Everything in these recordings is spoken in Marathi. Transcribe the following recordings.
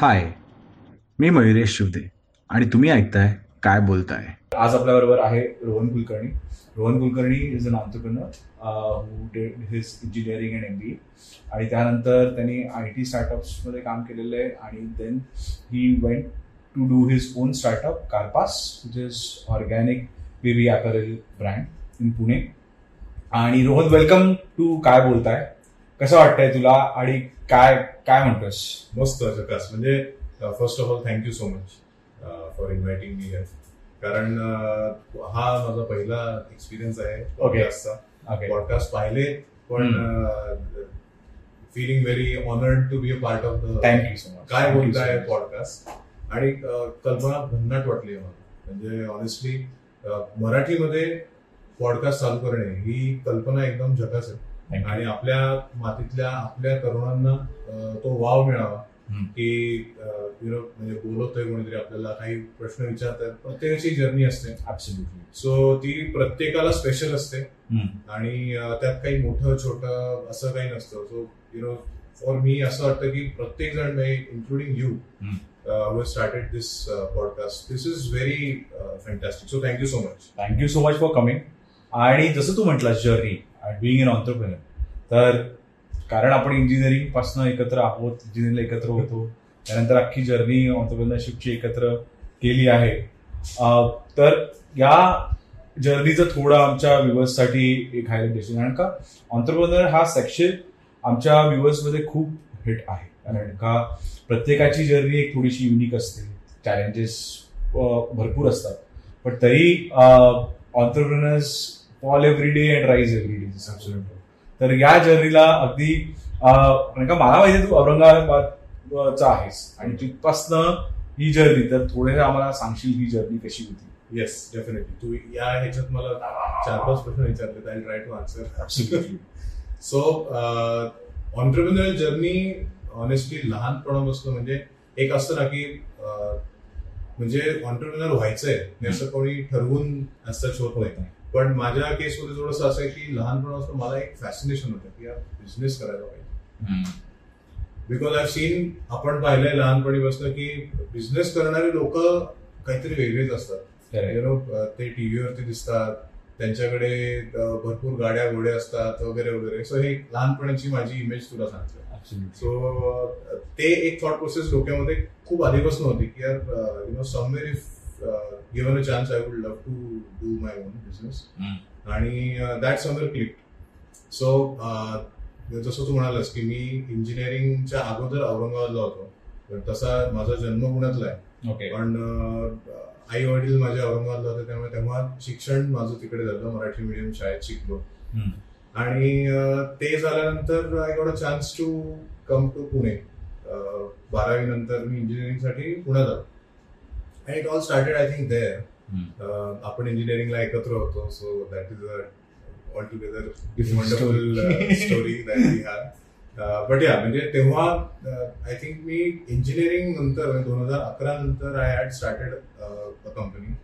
हाय मी मयुरेश शिवदे आणि तुम्ही ऐकताय काय बोलताय? आज आपल्याबरोबर आहे Rohan Kulkarni. Rohan Kulkarni is an entrepreneur who did his engineering and M B आणि त्यानंतर त्यांनी आय टी स्टार्टअप्समध्ये काम केलेलं आहे आणि then he went to do his own startup Kaarpas which is organic baby apparel brand in Pune आणि रोहन वेलकम टू काय बोलताय? कसं वाटतंय तुला आणि काय काय म्हणतोस? मस्त झकास म्हणजे first of all thank you so much for inviting me here कारण uh, हा माझा पहिला एक्सपिरियन्स आहे पॉडकास्टचा ओके पॉडकास्ट पाहिले पण feeling very honoured to be a part of the thank you so much काय बोलताय पॉडकास्ट आणि uh, कल्पना भन्नाट वाटली आहे मला म्हणजे ऑनेस्टली मराठीमध्ये पॉडकास्ट चालू करणे ही कल्पना एकदम झकास आहे. आणि आपल्या मातीतल्या आपल्या तरुणांना तो वाव मिळावा. की यु नो म्हणजे बोलवतोय कोणीतरी आपल्याला काही प्रश्न विचारतात. प्रत्येकाची जर्नी असते. ऍब्सोल्युटली सो ती प्रत्येकाला स्पेशल असते. आणि त्यात काही मोठं छोटं असं काही नसतं. So you know for me असं वाटतं की प्रत्येक जण including you who started this podcast this is very fantastic so thank you so much thank you so much for coming आणि जसं तू म्हटलास जर्नी बिईंग इन ऑन्टरप्रेनर तर कारण आपण इंजिनिअरिंगपासून एकत्र आहोत इंजिनिअरिंगला एकत्र होतो त्यानंतर अख्खी जर्नी ऑन्टरप्रेनरशिपची एकत्र केली आहे. तर या जर्नीचं थोडं आमच्या व्ह्युअर्ससाठी एक हायलाइट द्यायचं कारण का? ऑन्टरप्रेनर हा सेक्शन आमच्या व्ह्युअर्समध्ये खूप हिट आहे. कारण का? प्रत्येकाची जर्नी एक थोडीशी युनिक असते. चॅलेंजेस भरपूर असतात. पण तरी entrepreneurs fall every day and rise every day म्हणतो तर या जर्नीला अगदी का मला माहिती तू औरंगाबादचा आहेस आणि तिथपासनं ही जर्नी तर थोडे आम्हाला सांगशील ही जर्नी कशी होती? येस डेफिनेटली तू या ह्याच्यात मला चार पाच प्रश्न विचारले I try to answer so entrepreneur journey honestly लहानपणापासून म्हणजे एक असतं ना की म्हणजे ऑन्टरप्रिनर व्हायचंय. असं कोणी ठरवून असं होत नाही पण माझ्या केसमध्ये थोडंसं असं आहे की लहानपणापासून मला एक फॅसिनेशन होतं की यार बिझनेस करायला पाहिजे. बिकॉज आय सीन आपण पाहिलंय लहानपणीपासून की बिझनेस करणारे लोक काहीतरी वेगळेच असतात. नो ते टीव्हीवरती दिसतात त्यांच्याकडे भरपूर गाड्या घोड्या असतात वगैरे वगैरे. सो हे लहानपणाची माझी इमेज तुला सांगते सो ते एक थॉट प्रोसेस डोक्यामध्ये खूप आधीपासून होती की यार you know somewhere if given a chance I would love to do my own business आणि दॅट समवेअर क्लिक सो जसं तू म्हणालास की मी इंजिनिअरिंगच्या अगोदर औरंगाबादला होतो. पण तसा माझा जन्म पुण्यातला आहे. ओके पण आई वडील माझे औरंगाबादला होते त्यामुळे तेव्हा शिक्षण माझं तिकडे झालं मराठी मीडियम शाळेत शिकलो. आणि अं, ते झाल्यानंतर I got a chance to come to Pune बारावी नंतर मी इंजिनिअरिंगसाठी पुण्यात आलो. And it all started I think there आपण इंजिनिअरिंगला एकत्र होतो so that is a altogether wonderful story that we have but या म्हणजे तेव्हा आय थिंक मी इंजिनिअरिंग नंतर दोन हजार अकरा नंतर I had started a company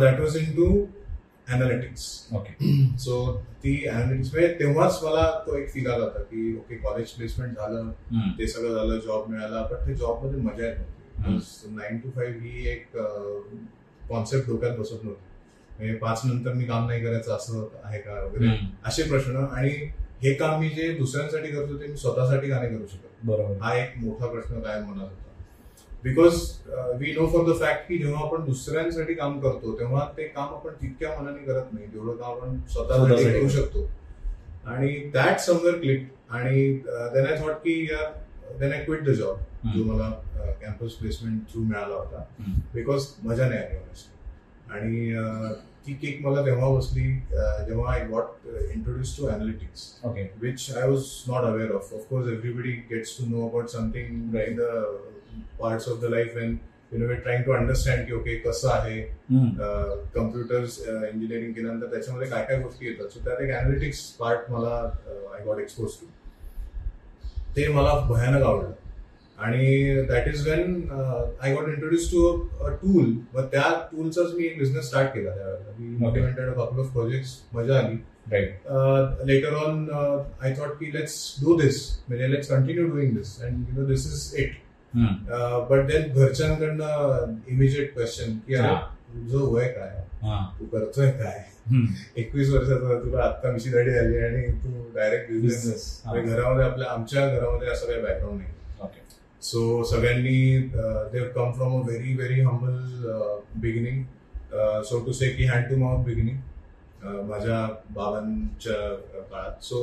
that was into analytics okay so ती अनालिटिक्स म्हणजे तेव्हाच मला तो एक फील आला होता की ओके कॉलेज प्लेसमेंट झालं ते सगळं झालं जॉब मिळाला पण ते जॉबमध्ये मजा येत नव्हती. नाईन टू फाईव्ह ही एक कॉन्सेप्ट डोक्यात बसत नव्हती. म्हणजे पाच नंतर मी काम नाही करायचं असं आहे का वगैरे? असे प्रश्न. आणि हे काम मी जे दुसऱ्यांसाठी करतो ते मी स्वतःसाठी का नाही करू शकत? बरोबर. हा एक मोठा प्रश्न काय मनात होता. Because we know for the fact की जेव्हा आपण दुसऱ्यांसाठी काम करतो तेव्हा ते काम आपण तितक्या मनाने करत नाही. जेवढं काम आपण स्वतःसाठी करू शकतो. आणि दॅट समवेअर क्लिक आणि देन आय थॉट की यार then I quit the job जो मला कॅम्पस प्लेसमेंट थ्रू मिळाला होता. बिकॉज मजा नाही आली. आणि ती केक मला तेव्हा बसली जेव्हा I got introduce to analytics was not aware of. Of course, everybody gets to know about something in the parts of the life when you know we're trying to understand की ओके कसं आहे कम्प्युटर्स इंजिनिअरिंग केल्यानंतर त्याच्यामध्ये काय काय गोष्टी येतात. सो त्यात एक अनालिटिक्स पार्ट मला आय गॉट एक्सपोज टू ते मला भयानक आवडलं. आणि that is when I got introduce to a tool मग त्या टूलचाच मी बिझनेस स्टार्ट केला त्यावेळेला मी अ कपल ऑफ प्रोजेक्ट्स मजा आली right on, uh, I thought, ki, let's do this. म्हणजे let's continue doing this. And you know, this is it. Hmm. But then घरच्यांकडनं immediate question की अरे हा. तुझं वय काय. तू करतोय काय. एकवीस वर्षाचा तुला आता मिशी दाढी आली आणि तू डायरेक्ट बिझनेस Business. हा. घरामध्ये आपल्या आमच्या घरामध्ये असं काही बॅकग्राऊंड नाही. सो सगळ्यांनी they come from a very very humble beginning so to say की हँड टू माउथ बिगिनिंग माझ्या बाबांच्या अ, काळात. So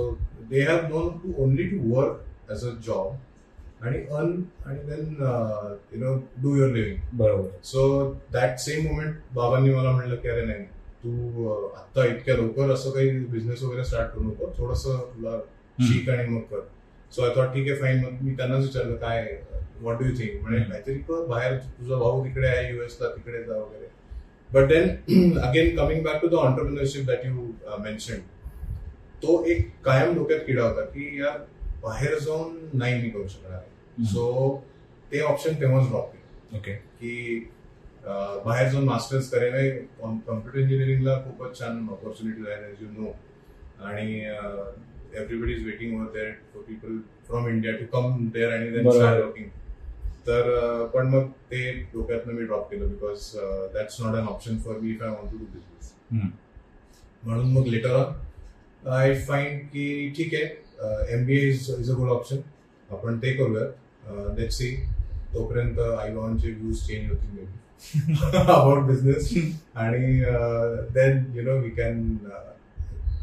they have known to only to work as a job आणि अर्न आणि then you know do your living बरोबर. सो दॅट सेम मोमेंट बाबांनी मला म्हणलं की अरे नाही तू अ, आत्ता इतक्या लवकर असं काही बिझनेस वगैरे स्टार्ट करू नको. थोडस तुला शिक आणि मग कर. सो आय थॉट ठीक आहे फाईन मग मी त्यांनाच विचारलं काय व्हॉट डू यू थिंक म्हणजे. काहीतरी बाहेर तुझा भाऊ तिकडे आहे युएसला तिकडे जा वगैरे. But then again coming back to the entrepreneurship that you mention तो एक कायम डोक्यात किडा होता की यार बाहेर जाऊन नाही मी करू शकणार. सो ते ऑप्शन तेव्हाच ड्रॉप केलं. ओके की बाहेर जाऊन मास्टर्स करेल कम्प्युटर इंजिनिअरिंगला खूपच छान ऑपॉर्च्युनिटी आहे यू नो आणि everybody is waiting over there for people from India to come there आणि देन. स्टार्ट वर्किंग तर पण मग ते डोक्यातनं मी ड्रॉप केलं because that's not an option for me if I want to do business. म्हणून मग लेटर ऑन आय फाईंड की ठीक आहे M B is is a good option आपण ते करूयात लेट सी तोपर्यंत आई बाबांचे व्ह्यूज चेंज होतील मेबी अबाउट बिझनेस आणि then you know we can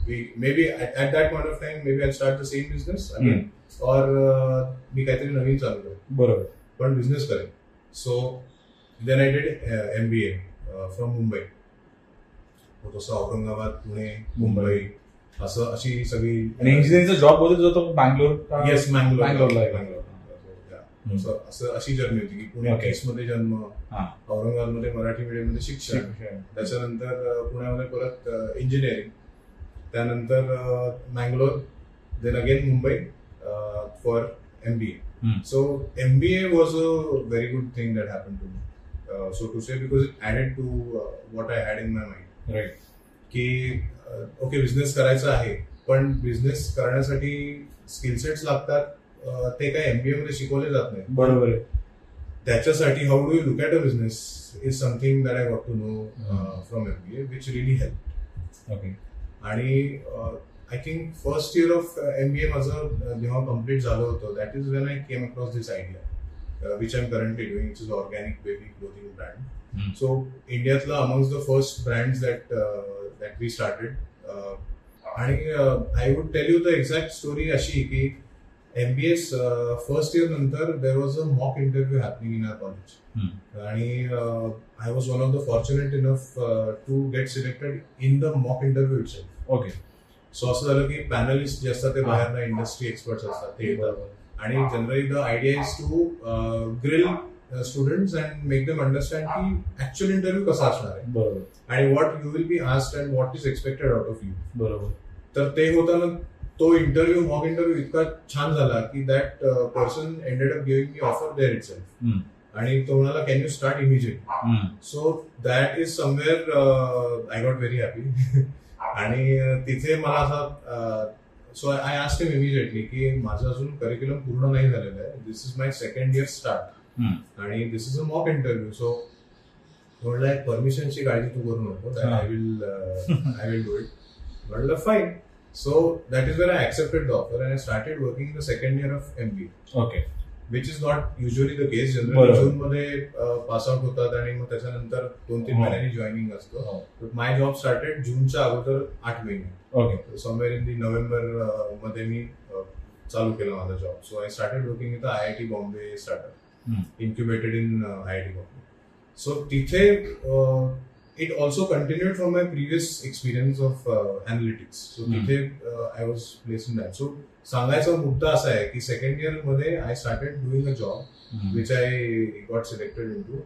maybe at that point of time maybe I start the same business again और मी काहीतरी नवीन चालू करेन बरोबर पण बिझनेस करेन so then I did M B A from Mumbai तसं औरंगाबाद पुणे मुंबई असं अशी सगळी आणि इंजिनिअरिंगचा जॉब होता तुझा तो बँगलोर? येस बँगलोरला. बँगलोर हम्म. असं अशी जर्नी होती की पुणे Okay. मध्ये जन्म हा. औरंगाबादमध्ये मराठी मीडियममध्ये शिक्षण. त्याच्यानंतर पुण्यामध्ये परत इंजिनिअरिंग त्यानंतर Mangalore then again Mumbai for M B. A so M B A was a very good thing that happen to me so to say because it added to what I had in my mind right की ओके बिझनेस करायचा आहे पण बिझनेस करण्यासाठी स्किल सेट्स लागतात ते काय एमबीए मध्ये शिकवले जात नाही बरोबर आहे. त्याच्यासाठी how do you look at a business is something that I got to know from MBA which really help okay आणि I think first year of MBA माझं अ, जेव्हा कंप्लीट झालं होतं that is when I came across this idea which I am currently doing it is organic baby clothing brand. So इंडियातलं amongst the first brand that that we started आणि I would tell you the exact story अशी की एमबीएस फर्स्ट इयर नंतर there was a mock interview happening in our college आणि I was one of the fortunate enough to get selected in the mock interview it okay. So असं झालं की पॅनलिस्ट जे असतात ते. बाहेरनं इंडस्ट्री एक्सपर्ट्स असतात ते येतात. आणि generally the idea is to grill students and make them understand की ऍक्च्युअल इंटरव्ह्यू कसा असणार आहे. बरोबर. आणि what you will be asked and what is expected out of you बरोबर. तर ते होताना तो इंटरव्ह्यू मॉक इंटरव्ह्यू इतका छान झाला की that person ended up giving me offer there itself. आणि तो म्हणाला can you start immediate. So that is somewhere I got very happy आणि तिथे मला असा so I ask him immediately की माझं अजून करिक्युलम पूर्ण नाही झालेलं आहे. This is my second year start. आणि this is a mock interview so म्हणलं एक परमिशनची काळजी तू करू नको. I will I will do it म्हणलं fine so that is where I accepted the offer and I started working the second year of M B okay which is not usually the case generally. जून मध्ये पास आउट होतात आणि मग त्याच्यानंतर दोन तीन हो. महिन्यांनी जॉईनिंग असतं. माय जॉब स्टार्टेड जूनच्या अगोदर आठ महिने ओके समवेअर इन दी नोव्हेंबरमध्ये मी चालू केला माझा job so I started working in I I T Bombay startup. Incubated in I I T Bombay so तिथे it also continued from my previous experience of analytics so hmm. तिथे I was place in that so सांगायचा मुद्दा असा आहे की सेकंड इयरमध्ये I started doing a job hmm. which I got selected into.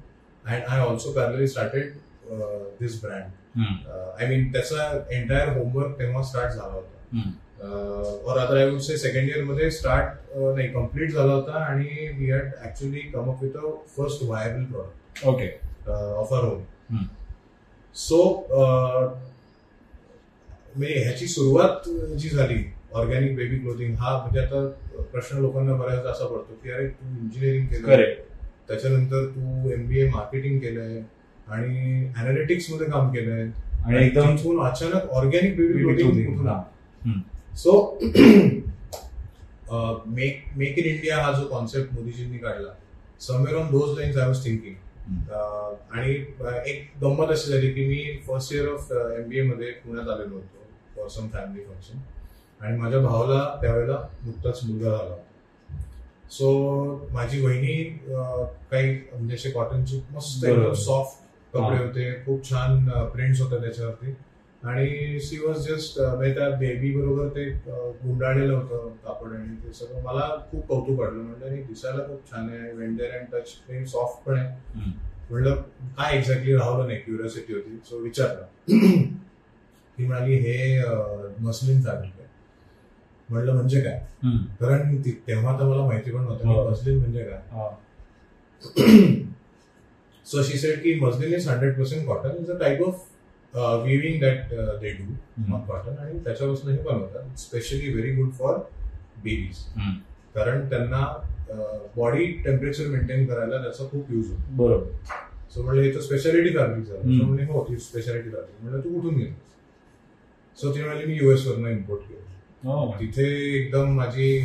And I also parallelly started uh, this brand. हम्म. Uh, I mean, त्याचा एंटायर होमवर्क तेव्हा स्टार्ट झाला होता. और other I would say second इयरमध्ये स्टार्ट नाही कंप्लीट झाला होता आणि we had actually come up with a first viable product okay of our home. So म्हणजे ह्याची सुरुवात जी झाली ऑर्गॅनिक बेबी क्लोथिंग हा म्हणजे आता प्रश्न लोकांना बऱ्याचदा असा पडतो की अरे तू इंजिनिअरिंग केलं. त्याच्यानंतर तू एमबीए मार्केटिंग केलंय आणि अनालिटिक्समध्ये काम केलंय आणि एकदम अचानक organic baby. Hmm. So make make in India हा जो कॉन्सेप्ट मोदीजींनी काढला somewhere on those lines I was thinking आणि एक गंमत अशी झाली की मी फर्स्ट इयर ऑफ एमबीए मध्ये पुण्यात आलेलो होतो फॉर सम फॅमिली फंक्शन आणि माझ्या भावाला त्यावेळेला नुकताच मुलगा झाला सो माझी वहिनी अ, काही म्हणजे असे कॉटनचे मस्त. एकदम सॉफ्ट कपडे. होते खूप छान प्रिंट्स होते त्याच्यावरती आणि सी वॉज जस्ट म्हणजे त्या बेबी बरोबर ते गुंडाळलेलं होतं कापड आणि ते सगळं. मला खूप कौतुक वाटलं. म्हणजे आणि दिसायला खूप छान आहे. वेंडेर अँड टच सॉफ्ट पण आहे. म्हणलं काय एक्झॅक्टली राहलं नाही क्युरियोसिटी होती? सो विचारलं. ती म्हणाली हे मस्लिन फॅब्रिक आहे. म्हणलं म्हणजे काय. कारण ती- तेव्हा तर मला माहिती पण नव्हतं हो. मस्लिन म्हणजे काय. हा. सो शी सेड की muslin is hundred percent cotton is a type of weaving that they do. Cotton आणि त्याच्यापासून हे बनवतात. Specially very good for babies. कारण त्यांना बॉडी टेम्परेचर मेंटेन करायला त्याचा खूप यूज होतो. बरोबर. सो म्हणलं हे तर स्पेशालिटी फॅब्रिक झालं. म्हणले हो ती स्पेशालिटी फॅब्रिक म्हणलं तू कुठून घेतलीस? सो ती म्हणाली मी युएस वरनं इम्पोर्ट केलं. हो. तिथे एकदम माझी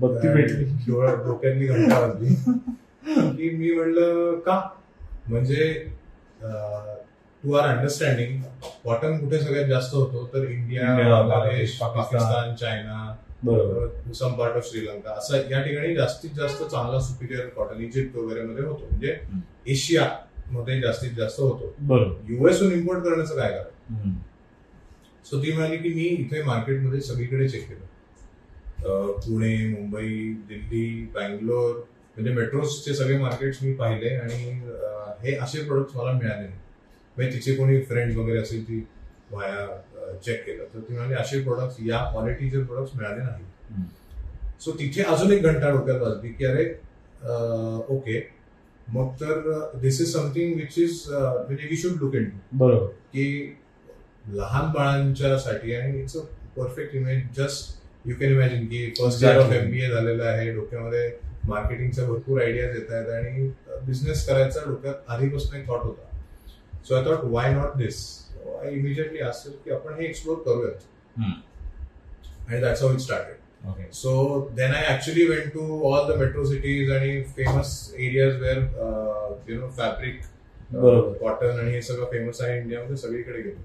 बत्ती भेटली. डोळ्या डोक्यातली घंटा वाजली. की मी म्हणलं का? म्हणजे टू आर अंडरस्टँडिंग कॉटन कुठे सगळ्यात जास्त होतो तर इंडिया बांगलादेश पाकिस्तान. चायना बरोबर. सम पार्ट ऑफ श्रीलंका असं या ठिकाणी जास्तीत जास्त चांगला सुपिरियर कॉटन इजिप्त वगैरे मध्ये होतो. म्हणजे. एशिया मध्ये जास्तीत जास्त होतो. युएसहून इम्पोर्ट करण्याचं काय कारण. सो ती म्हणाली की मी इथे मार्केटमध्ये सगळीकडे चेक केलं. पुणे मुंबई दिल्ली बँगलोर म्हणजे मेट्रोचे सगळे मार्केट्स मी पाहिले आणि हे असे प्रोडक्ट्स मला मिळाले नाही. म्हणजे तिचे कोणी फ्रेंड वगैरे असेल ती वाया चेक केलं तर ती म्हणाली असे प्रोडक्ट्स या क्वालिटीचे प्रोडक्ट्स मिळाले नाही. सो तिथे अजून एक घंटा डोक्यात वाजली की अरे ओके मग तर this is something which is म्हणजे वी शुड लुक इन बरोबर. की लहान बाळांच्यासाठी आणि it's a perfect image just you can imagine की first year of Exactly. MBA झालेलं आहे डोक्यामध्ये मार्केटिंगच्या भरपूर आयडियाज येत आहेत आणि बिझनेस करायचा डोक्यात आधीपासून एक थॉट होता. So I thought why not this I immediately असेल की आपण हे एक्सप्लोर करूयात. आणि that's how it started okay so then I actually went to all the metro cities आणि famous areas where you know fabric. Cotton आणि हे सगळं फेमस आहे इंडियामध्ये सगळीकडे गेलो.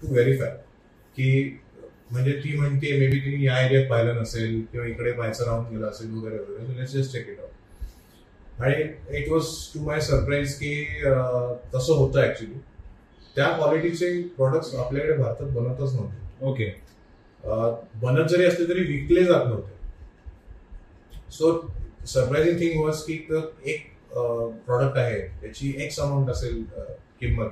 टू व्हेरीफाय की म्हणजे ती म्हणते मे बी तिने या एरियात पाहिलं नसेल किंवा इकडे पाहायचं राहून गेलं असेल वगैरे वगैरे. लेट्स जस्ट चेक इट आणि it was to my surprise की तसं होतं ऍक्च्युली त्या क्वालिटीचे प्रोडक्ट्स आपल्याकडे भारतात बनतच नव्हते. ओके बनत जरी असले तरी विकले जात नव्हते. सो सरप्राइझिंग थिंग वॉज की एक प्रॉडक्ट आहे त्याची एक्स अमाऊंट असेल किंमत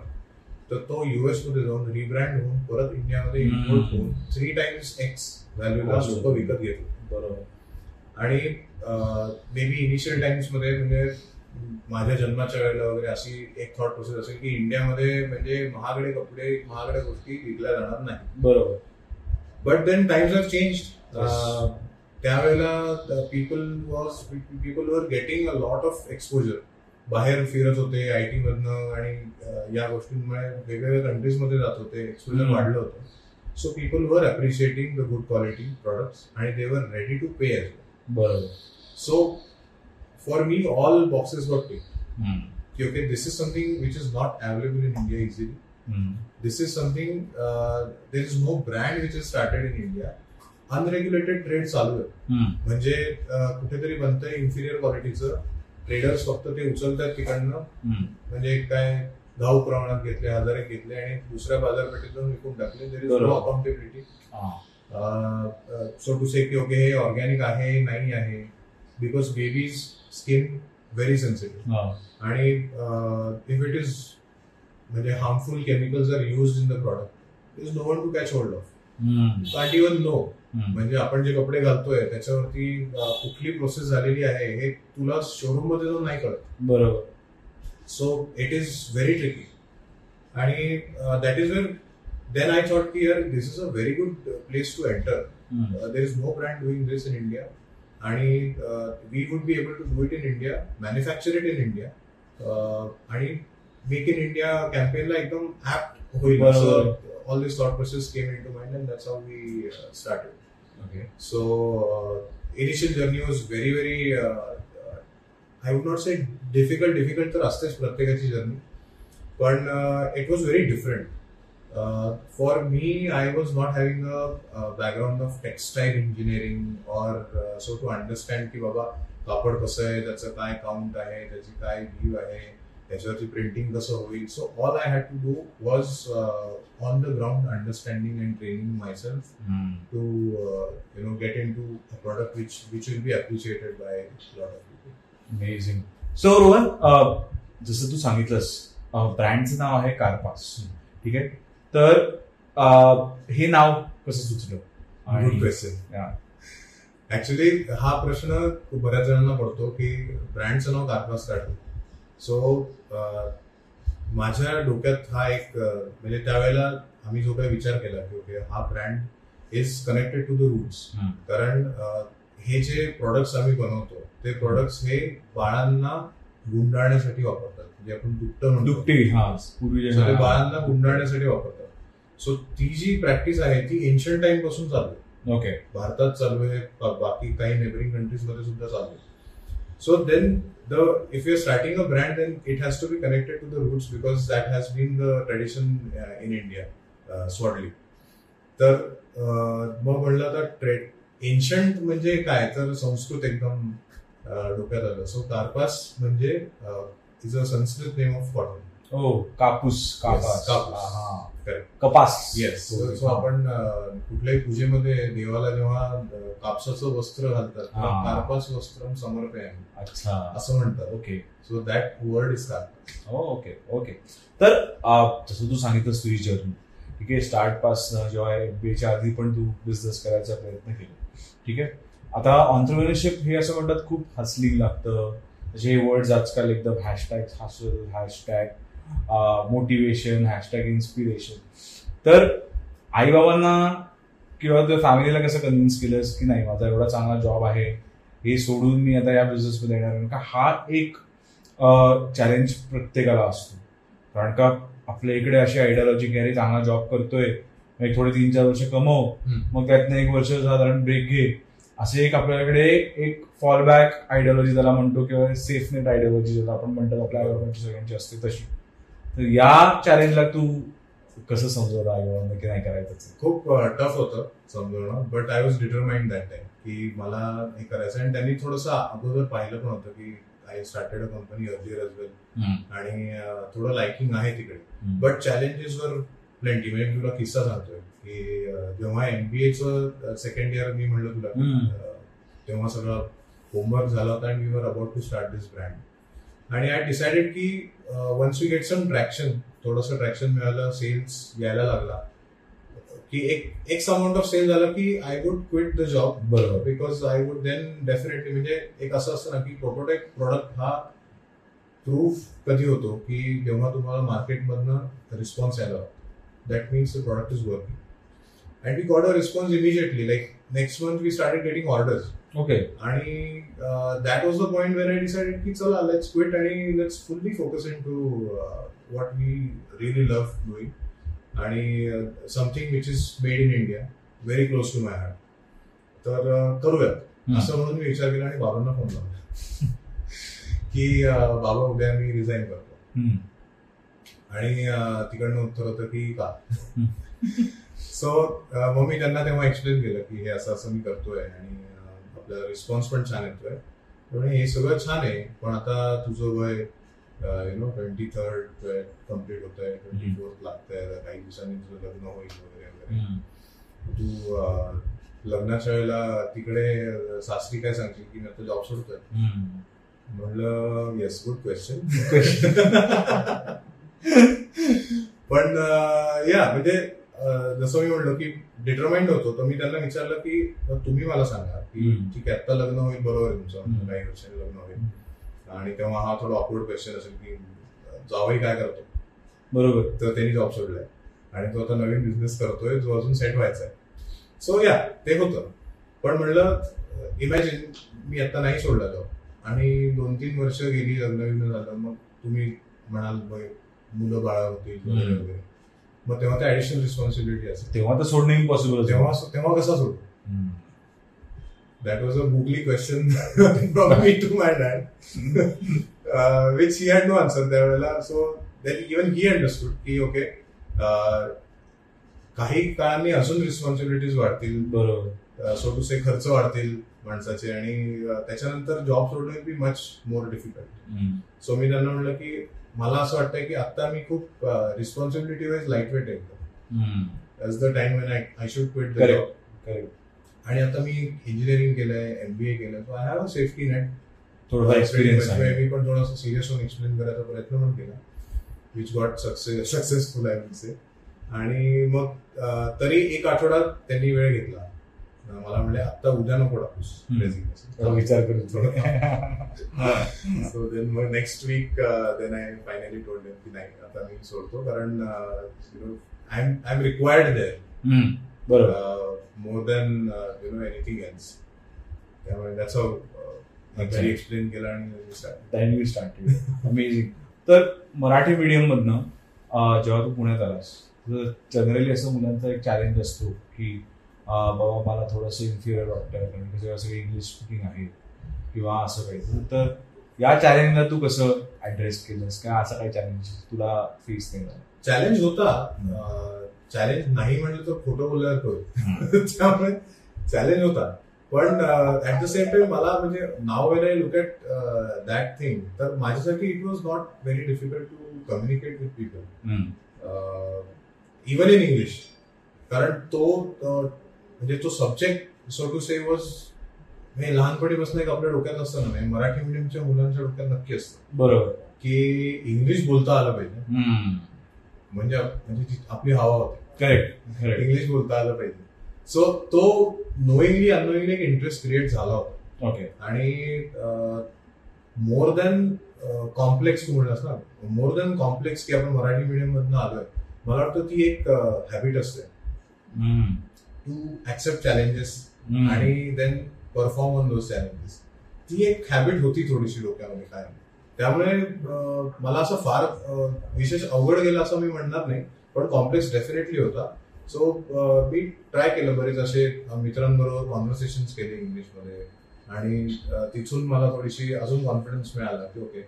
तर तो युएसमध्ये जाऊन रिब्रँड होऊन परत इंडियामध्ये. इम्पोर्ट होऊन थ्री टाइम्स एक्स व्हॅल्यूला लोक विकत घेतो बरोबर. आणि मे बी इनिशियल टाइम्समध्ये म्हणजे माझ्या जन्माच्या वेळेला वगैरे अशी एक थॉट प्रोसेस असेल की इंडियामध्ये म्हणजे महागडे कपडे महागड्या गोष्टी विकल्या जाणार नाही बरोबर. But then times have change. त्यावेळेला people was people were getting a lot of exposure बाहेर फिरत होते आय टी मधनं आणि या गोष्टींमुळे वेगवेगळ्या कंट्रीजमध्ये जात होते एक्सपोजर. वाढलं होतं. So people were appreciating the good quality products आणि they were ready to pay edge बरोबर so for me all boxes got tick. की okay this is something which is not available in India easily is something uh, there is no brand which is started in India. Unregulated trade चालू आहे हम्म. म्हणजे अं, कुठेतरी बनतंय इन्फिरियर क्वालिटीचं ट्रेडर्स फक्त ते उचलतात तिकडनं हम्म. म्हणजे काय घाऊ प्रमाणात घेतले हजार घेतले आणि दुसऱ्या बाजारपेठेत जाऊन विकून टाकले there is no. Accountability. So to say की ओके हे ऑर्गॅनिक आहे नाही आहे because baby's skin very sensitive. आणि इफ इट इज म्हणजे harmful chemicals are use in the product is no one to catch hold of. Can't even know. म्हणजे आपण जे कपडे घालतोय त्याच्यावरती कुठली प्रोसेस झालेली आहे हे तुला शोरूममध्ये जाऊन नाही कळत बरोबर so it is very tricky आणि that is where then I thought की यार this is a very good place to enter hmm. There is no brand doing this in India आणि we would be able to do it in India manufacture it in India आणि मेक इन इंडिया कॅम्पेनला एकदम ऍप होईल बरोबर. All this thought process came in to mind and that's how we started okay So uh, initial journey was very very uh, uh, I would not say difficult difficult तर असतेच प्रत्येकाची जर्नी पण it was very different for me I was not having a background of textile engineering or so to understand की बाबा कापड कसं आहे त्याचं काय काउंट आहे त्याची काय व्ह्यू आहे त्याच्यावरती प्रिंटिंग कसं होईल so all I had to do was on the ground understanding and training myself to uh, you know get into a product which which will be appreciated by a lot of people. Amazing so Rohan uh, जसं तू सांगितलंस ब्रँडचं नाव आहे कारपास ठीक आहे? तर हे नाव कसं सुचलं. ऍक्च्युली हा प्रश्न बऱ्याच जणांना पडतो की ब्रँडचं नाव कारपास काढतो सो माझ्या डोक्यात हा एक म्हणजे त्यावेळेला आम्ही जो काही विचार केला की ओके हा brand is connected to the roots. कारण हे जे प्रोडक्ट्स आम्ही बनवतो ते प्रोडक्ट्स हे बाळांना गुंडाळण्यासाठी वापरतात. म्हणजे आपण दुपट म्हणतो. हा बाळांना गुंडाळण्यासाठी वापरतात. सो ती जी प्रॅक्टिस आहे ती एन्शियंट टाइमपासून चालू आहे. ओके भारतात चालू आहे बाकी काही नेबरिंग कंट्रीजमध्ये सुद्धा चालू आहे. So then the if you starting a brand then it has to be connected to the roots because that has been the tradition in India स्वॉडली तर अं, मग म्हणलं तर ट्रेड एन्शंट म्हणजे काय? तर संस्कृत एकदम अं, डोक्यात आलं. सो कार्पास म्हणजे is a Sanskrit name of cotton ओ कापूस कापास. कापूस. हा. येस सो आपण अं, कुठल्याही पूजेमध्ये देवाला जेव्हा कापसाचं वस्त्र घालतात हा. कार्पास वस्त्रम समर्पयामी अच्छा. असं म्हणतात. Okay so that word is कार्पास हो ओके ओके तर जसं तू सांगितलंस तुझी जर्नी ठीक आहे? स्टार्ट पासन जेव्हा एमबीएच्या आधी पण तू बिझनेस करायचा प्रयत्न केला ठीक आहे? आता ऑन्टरप्रिनरशिप हे असं म्हणतात खूप हसलिंग लागतं. जे वर्ड्स आजकाल एकदम hashtag hashtag motivation hashtag inspiration तर आईबाबांना किंवा त्या फॅमिलीला कसं कन्व्हिन्स केलंस की नाही माझा एवढा चांगला जॉब आहे हे सोडून मी आता या बिझनेसमध्ये येणार आहे. का हा एक चॅलेंज प्रत्येकाला असतो. कारण का आपल्या इकडे अशी आयडियोलॉजी की अरे चांगला जॉब करतोय एक थोडे तीन चार वर्ष कमव मग त्यातनं एक वर्ष साधारण ब्रेक घे. असे एक आपल्याकडे एक फॉलबॅक आयडियोलॉजी ज्याला म्हणतो किंवा सेफनेट आयडियोलॉजी ज्याला आपण म्हणतो आपल्या गव्हर्नमेंटची सगळ्यांची असते तशी. तर या चॅलेंजला तू कसं समजवलं? आई की नाही करायचं. खूप टफ होतं समजवणं but I was determined that time की मला हे करायचं. आणि त्यांनी थोडंसं अगोदर पाहिलं पण होतं की I started a company earlier as well आणि थोडं लाइकिंग आहे तिकडे. बट चॅलेंजेस वर प्लेंटी म्हणजे तुला किस्सा सांगतोय की जेव्हा एमबीएचं सेकंड इयर मी म्हणलं तुला तेव्हा सगळं होमवर्क झाला होता आणि we were about to start this brand आणि आय डिसाइडेड की once we get some traction थोडंसं ट्रॅक्शन मिळालं सेल्स यायला लागला की एक एक अमाऊंट ऑफ सेल झालं की I would quit the job बरोबर. Because I would then definitely म्हणजे एक असं असतं ना की प्रोटोटाईप प्रॉडक्ट हा प्रूफ कधी होतो की जेव्हा तुम्हाला मार्केटमधनं रिस्पॉन्स यायला that means the product is working and we got a response immediately like next month we started getting orders okay आणि that was the point when I decided की चला लेट्स क्विट आणि let's fully focus in to what we really love doing आणि something which is made in India very close to my heart तर uh, करूयात. असं म्हणून मी विचार केला आणि बाबांना फोन लावला. की uh, बाबा उद्या मी रिझाईन करतो. आणि uh, तिकडनं उत्तर होतं की का? सो मग मी त्यांना तेव्हा एक्सप्लेन केलं की हे असं असं मी करतोय आणि आपला रिस्पॉन्स पण छान येतोय. त्यामुळे हे सगळं छान आहे पण आता तुझं वय you know twenty third complete होत आहे ट्वेंटी फोर्थ लागतंय काही दिवसांनी तुझं लग्न होईल वगैरे वगैरे. तू लग्नाच्या वेळेला तिकडे सासरी काय सांगशील? की मी आता जॉब सोडतोय. म्हणलं येस गुड क्वेश्चन पण या म्हणजे जसं मी म्हणलो की डिटरमाइंड होतो तर मी त्यांना विचारलं की तुम्ही मला सांगा की. ठीक आहे आता लग्न होईल बरोबर आहे तुमचं. काही वर्षांनी लग्न होईल. आणि तेव्हा हा थोडा ऑकवर्ड क्वेश्चन असेल की जावई काय करतो? बरोबर. तर त्यांनी जॉब सोडलाय. आणि तो आता नवीन बिझनेस करतोय जो अजून सेट व्हायचा आहे सो या ते होतं. पण म्हणलं इमॅजिन मी आता नाही सोडला जॉब आणि दोन तीन वर्ष गेली लग्न झालं मग तुम्ही म्हणाल "बघ, मुलं बाळा होतील हम्म. वगैरे. मग तेव्हा ते ऍडिशनल रिस्पॉन्सिबिलिटी असेल? तेव्हा तर सोडणं इम्पॉसिबल तेव्हा तेव्हा कसा a googly question from me to my dad, uh, which he had no answer त्यावेळेला. So then even he understood की ओके काही काळाने अजून रिस्पॉन्सिबिलिटीज वाढतील. बरोबर. सो टू से खर्च वाढतील माणसाचे आणि uh, त्याच्यानंतर जॉब सोडणं be much more difficult so मी त्यांना म्हणलं की मला असं वाटतंय की आता मी खूप रिस्पॉन्सिबिलिटी वाईज लाइट वेट आहे. The time when I I should quit the. Job आणि आता मी इंजिनिअरिंग केलंय एमबीए केलंय. So I have a safety net थोडंफार एक्सपिरियन्स आहे. मी पण थोडासा सिरियस होऊन एक्सप्लेन करायचा प्रयत्न पण केला. Which got success successful say आणि मग तरी एक आठवडा त्यांनी वेळ घेतला. मला म्हणले आता उद्या नको टाकूस हम्म. resignation." थोडा विचार करून सो देन मग next week then I finally told की नाही आता मी सोडतो कारण I am I am required there hmm. बरोबर more than you know anything else त्यामुळे त्याच अच्छा. एक्सप्लेन केलं आणि यू स्टार्टेड अमेझिंग तर मराठी मीडियम मधनं अं, जेव्हा तू पुण्यात आलास तर जनरली असं मुलांचा एक चॅलेंज असतो की बाबा मला थोडंसं इन्फिरियर वाटतं कारण की जेव्हा सगळं इंग्लिश स्पीकिंग आहे किंवा असं काही तर या चॅलेंजला तू कसं ऍड्रेस केलंस? का असं काही चॅलेंज तुला फेस नाही चॅलेंज होता. चॅलेंज नाही म्हणलं तर खोटं होईल. त्यामुळे चॅलेंज होता. पण ऍट द सेम टाइम मला म्हणजे now when I look at that thing तर माझ्यासाठी it was not very difficult to communicate with people even in English कारण तो म्हणजे तो subject so to say was हे लहानपणीपासून एक आपल्या डोक्यात असतं ना म्हणजे मराठी मिडियमच्या मुलांच्या डोक्यात नक्की असतं. बरोबर. की इंग्लिश बोलता आलं पाहिजे. म्हणजे म्हणजे आपली हवा होती. करेक्ट करेक्ट इंग्लिश बोलता आलं पाहिजे. सो तो नोईंगली अनोईंगली एक इंटरेस्ट क्रिएट झाला होता. ओके आणि मोर दॅन कॉम्प्लेक्स तू म्हणलास ना मोर दॅन कॉम्प्लेक्स की आपण मराठी मीडियम मधनं आलोय. मला वाटतं ती एक हॅबिट असते. टू ऍक्सेप्ट चॅलेंजेस आणि then perform on those challenges ती एक हॅबिट होती थोडीशी डोक्यामध्ये काय. त्यामुळे मला असं फार विशेष अवघड गेलं असं मी म्हणणार नाही पण कॉम्प्लेक्स डेफिनेटली होता. सो मी ट्राय केलं बरेच असे मित्रांबरोबर कॉन्व्हर्सेशन केले इंग्लिशमध्ये. आणि तिथून मला थोडीशी अजून कॉन्फिडन्स मिळाला की ओके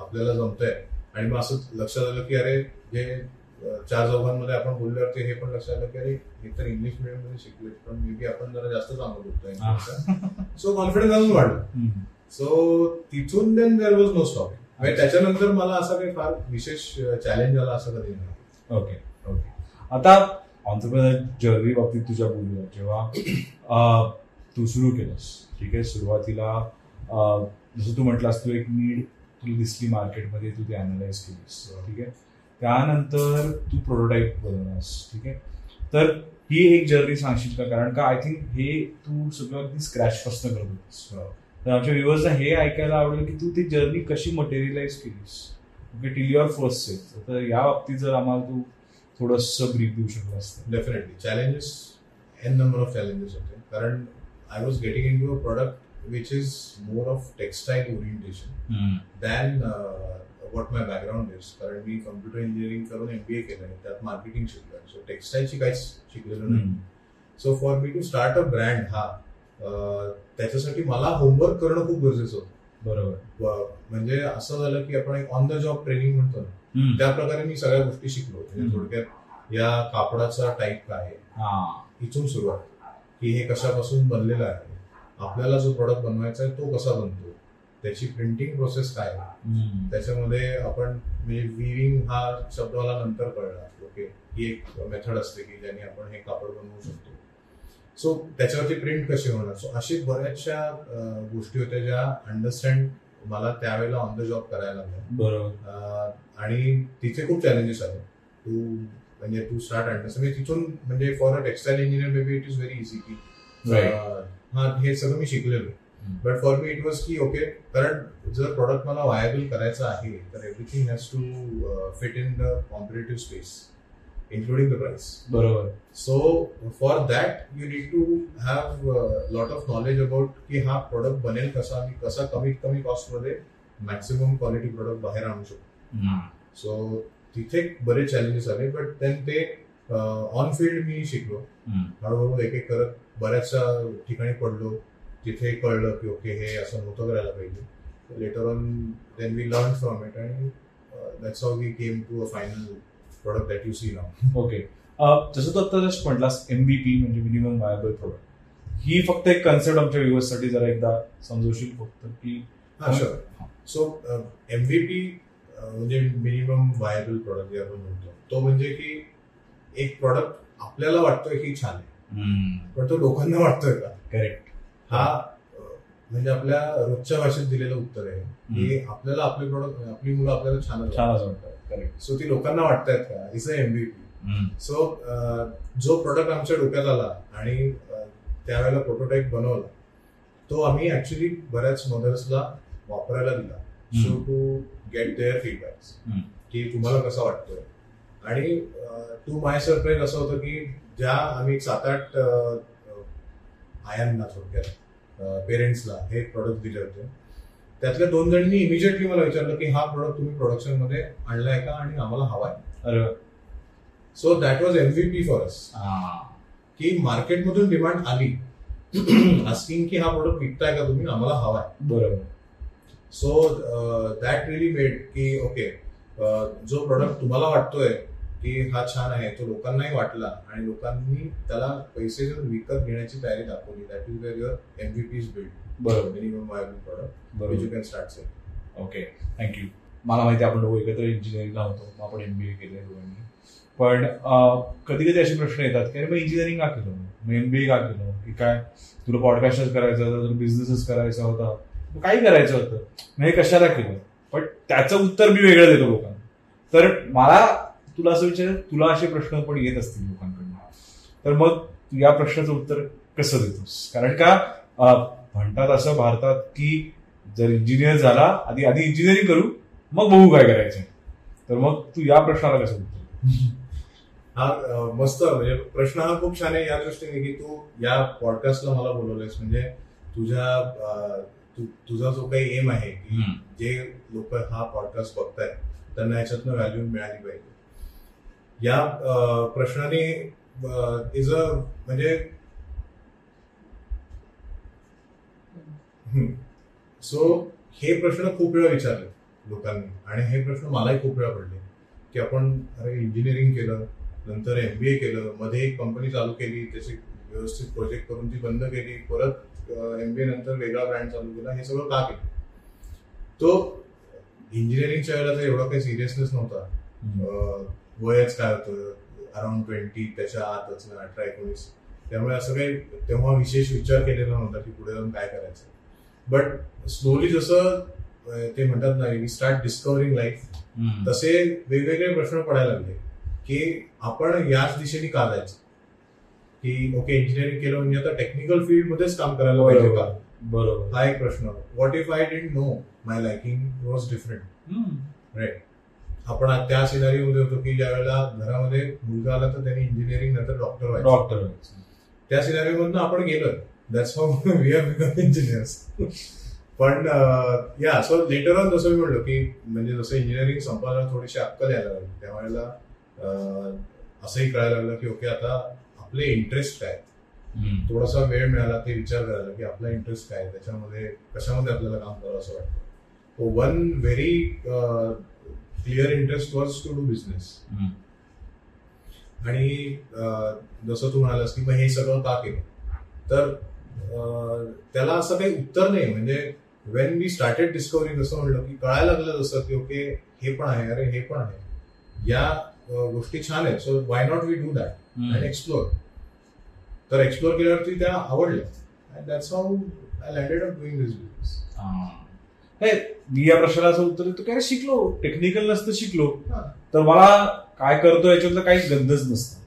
आपल्याला जमतंय. आणि मग असं लक्षात आलं की अरे जे चार चौघांमध्ये आपण बोलल्यावरती हे पण लक्षात आलं की अरे हे तर इंग्लिश मिडियममध्ये शिकले पण मे बी आपण जरा जास्त चांगलं बोलतोय सो कॉन्फिडन्स अजून वाढलं. सो तिथून then there was no stop म्हणजे त्याच्यानंतर मला असं काही फार विशेष चॅलेंज आला असं कधी नाही. ओके ओके आता ऑन्टरप्रिनर जर्नी बाबतीत तुझ्या बोलूया जेव्हा तू सुरू केलंस ठीक आहे? सुरुवातीला जसं तू म्हटलास तू एक नीड तुला दिसली मार्केटमध्ये तू ते अनालाइज केलीस ठीक आहे? त्यानंतर तू प्रोटोटाईप बनवलास ठीक आहे? तर ही एक जर्नी सांगशील का? कारण का आय थिंक हे तू सगळं अगदी स्क्रॅच पासून करत होतीस तर आमच्या व्ह्युअर्सला हे ऐकायला आवडेल की तू ती जर्नी कशी मटेरियलाइज केलीस. Okay till your first sale तर या बाबतीत जर आम्हाला तू थोडस ब्रीफ देऊ शकलास तर. Definitely challenges n number of challenges होते कारण I was getting in to a product which is more of textile orientation than what my background is कारण मी कम्प्युटर इंजिनिअरिंग करून एमबीए केलं त्यात मार्केटिंग शिकलोय. सो टेक्स्टाईलची काहीच शिकलेलं नाही. So for me to start a brand हा त्याच्यासाठी मला होमवर्क करणं खूप गरजेचं होतं. बरोबर. म्हणजे असं झालं की आपण एक ऑन द जॉब ट्रेनिंग म्हणतो ना. त्या प्रकारे मी सगळ्या गोष्टी शिकलो. म्हणजे. थोडक्यात या कापडाचा टाईप काय आहे इथून सुरुवात. की हे कशापासून बनलेलं आहे. आपल्याला जो प्रोडक्ट बनवायचा आहे तो कसा बनतो? त्याची प्रिंटिंग प्रोसेस काय. त्याच्यामध्ये आपण म्हणजे विविंग हा शब्द मला नंतर कळला. ओके ही एक मेथड असते की ज्याने आपण हे कापड बनवू शकतो. सो त्याच्यावरती प्रिंट कशी होणार? सो अशी बऱ्याचशा गोष्टी होत्या ज्या अंडरस्टँड मला त्यावेळेला ऑन द जॉब करायला लागल्या. बरोबर. आणि तिथे खूप चॅलेंजेस आले. टू म्हणजे टू स्टार्ट अंडरस्टँड म्हणजे तिथून म्हणजे for a textile engineer may be it is very easy की हा हे सगळं मी शिकलेलो. But for me it was की ओके कारण जर प्रॉडक्ट मला वायबल करायचं आहे तर everything has to fit in the competitive space including the price. बरोबर. So for that, you need to have a lot of knowledge about की हा प्रोडक्ट बनेल कसा मी कसा कमीत कमी कॉस्टमध्ये मॅक्सिमम क्वालिटी प्रोडक्ट बाहेर आणू शकतो. सो तिथे बरेच चॅलेंजेस आले बट देन ते ऑन फील्ड मी शिकलो. हळूहळू एक एक करत बऱ्याचशा ठिकाणी पडलो. तिथे कळलं की ओके हे असं नव्हतं करायला पाहिजे. Later on then we learn from it आणि that's how we came to a final product that you see now okay जसं तू आता जस्ट म्हटलास एमबीपी म्हणजे मिनिमम वायबल प्रोडक्ट ही फक्त एक कन्सेप्ट आमच्या व्ह्युअर्ससाठी जरा एकदा समजवशील फक्त की हा शुअर सो एमव्हीपी म्हणजे मिनिमम व्हायबल प्रोडक्ट जे आपण म्हणतो तो म्हणजे की एक प्रोडक्ट आपल्याला वाटतोय की छान आहे. पण तो लोकांना वाटतोय का? करेक्ट हा म्हणजे आपल्या रोजच्या भाषेत दिलेलं उत्तर आहे. की आपल्याला आपले प्रोडक्ट आपली मुलं आपल्याला छान छान वाटतं करेक्ट सो ती लोकांना वाटतायत का? इज अ एमव्हीपी सो जो प्रोडक्ट आमच्या डोक्यात आला आणि त्यावेळेला प्रोटोटाईप बनवला तो आम्ही ऍक्च्युली बऱ्याच मदर्सला वापरायला दिला. So to get their feedbacks hmm. की तुम्हाला कसं वाटतोय? आणि टू माय सरप्राईज असं होतं की ज्या आम्ही सात आठ आयांना थोडक्यात पेरेंट्सला हे प्रोडक्ट दिले होते. त्यातल्या दोन जणांनी इमिजिएटली मला विचारलं की हा प्रोडक्ट तुम्ही प्रोडक्शनमध्ये आणलाय का आणि आम्हाला हवाय? अरे so that was MVP for us. की मार्केटमधून डिमांड आली. आस्किंग की हा प्रोडक्ट विकताय का तुम्ही? आम्हाला हवाय. बरोबर. सो दॅट रिली मेड की ओके जो प्रोडक्ट तुम्हाला वाटतोय की हा छान आहे तो लोकांनाही वाटला आणि लोकांनी त्याला पैसे देऊन विकत घेण्याची तयारी दाखवली. That is where your MVP is build बरोबर. मिनिमम वायबल प्रोडक्ट बरोबर. You can start sale okay thank you मला माहिती आपण दोघं एकत्र इंजिनिअरिंगला होतो मग आपण एमबीए केले दोघांनी. पण कधी कधी असे प्रश्न येतात की अरे मग इंजिनिअरिंग का केलं मग एमबीए का केलं की काय? तुला पॉडकास्टच करायचं होतं तुला बिझनेसच करायचा होता. मग काही करायचं होतं. मग हे कशाला केलं? पण त्याचं उत्तर मी वेगळं देतो लोकांना. तर मला तुला असं विचार तुला असे प्रश्न पण येत असतील लोकांकडून. तर मग तू या प्रश्नाचं उत्तर कसं देतोस कारण का म्हणतात असं भारतात की जर इंजिनियर झाला आधी आधी इंजिनिअरिंग करू मग बघू काय करायचं. तर मग तू या प्रश्नाला कसं उत्तर हा मस्त. म्हणजे प्रश्न हा खूप छान आहे या दृष्टीने की तू या पॉडकास्टला मला बोलवलंयस. म्हणजे तुझ्या तुझा जो काही एम आहे की जे लोक हा पॉडकास्ट बघतायत त्यांना याच्यातनं व्हॅल्यू मिळाली पाहिजे. या प्रश्नाने इज अ म्हणजे सो हे प्रश्न खूप वेळा विचारले लोकांनी आणि हे प्रश्न मलाही खूप वेळा पडले की आपण अरे इंजिनिअरिंग केलं नंतर एमबीए केलं मध्ये एक कंपनी चालू केली त्याची व्यवस्थित प्रोजेक्ट करून ती बंद केली परत एमबीए नंतर वेगळा ब्रँड चालू केला हे सगळं का केलं? तो इंजिनिअरिंगच्या वेळेला तर एवढा काही सिरियसनेस नव्हता. वयच काय होतं अराउंड ट्वेंटी त्याच्या आतच अठरा एकोणीस. त्यामुळे असं काही तेव्हा विशेष विचार केलेला नव्हता की पुढे जाऊन काय करायचं. बट स्लोली जसं ते म्हणतात ना वी स्टार्ट डिस्कवरिंग लाईफ तसे वेगवेगळे प्रश्न पडायला लागले. की आपण याच दिशेने का जायचं? की ओके इंजिनिअरिंग केलं म्हणजे आता टेक्निकल फील्ड मध्येच काम करायला पाहिजे का? बरोबर हा एक प्रश्न. What if I didn't know my liking was different right आपण त्या सिनारी मध्ये होतो की ज्या वेळेला घरामध्ये मुलगा आला तर त्यांनी इंजिनिअरिंग नंतर डॉक्टर व्हायचं. डॉक्टर त्या सिनारी मधनं आपण गेलो that's how we have become engineers पण या सो लेटर ऑन जसं मी म्हणलो की म्हणजे जसं इंजिनिअरिंग संपायला थोडीशी अक्कल यायला लागली. त्यावेळेला असंही कळायला लागलं की ओके आता आपले इंटरेस्ट काय? थोडासा वेळ मिळाला ते विचार करायला की आपला इंटरेस्ट काय त्याच्यामध्ये कशामध्ये आपल्याला काम करावं असं वाटतं? One very clear interest was to do business आणि जसं तू म्हणालास की मग हे सगळं का केलं? तर त्याला असं काही उत्तर नाही. म्हणजे वेन वी स्टार्टेड डिस्कवरिंग असं म्हणलं की कळायला लागलं जसं की ओके हे पण आहे अरे हे पण आहे. या गोष्टी छान आहेत. So why not we do that and explore तर एक्सप्लोर केल्यावरती त्या आवडल्या. That's how I landed up doing this business हे मी या प्रश्नाला असं उत्तर देतो की अरे शिकलो टेक्निकल नसतं शिकलो. तर मला काय करतो याच्यातलं काहीच गंधच नसतं.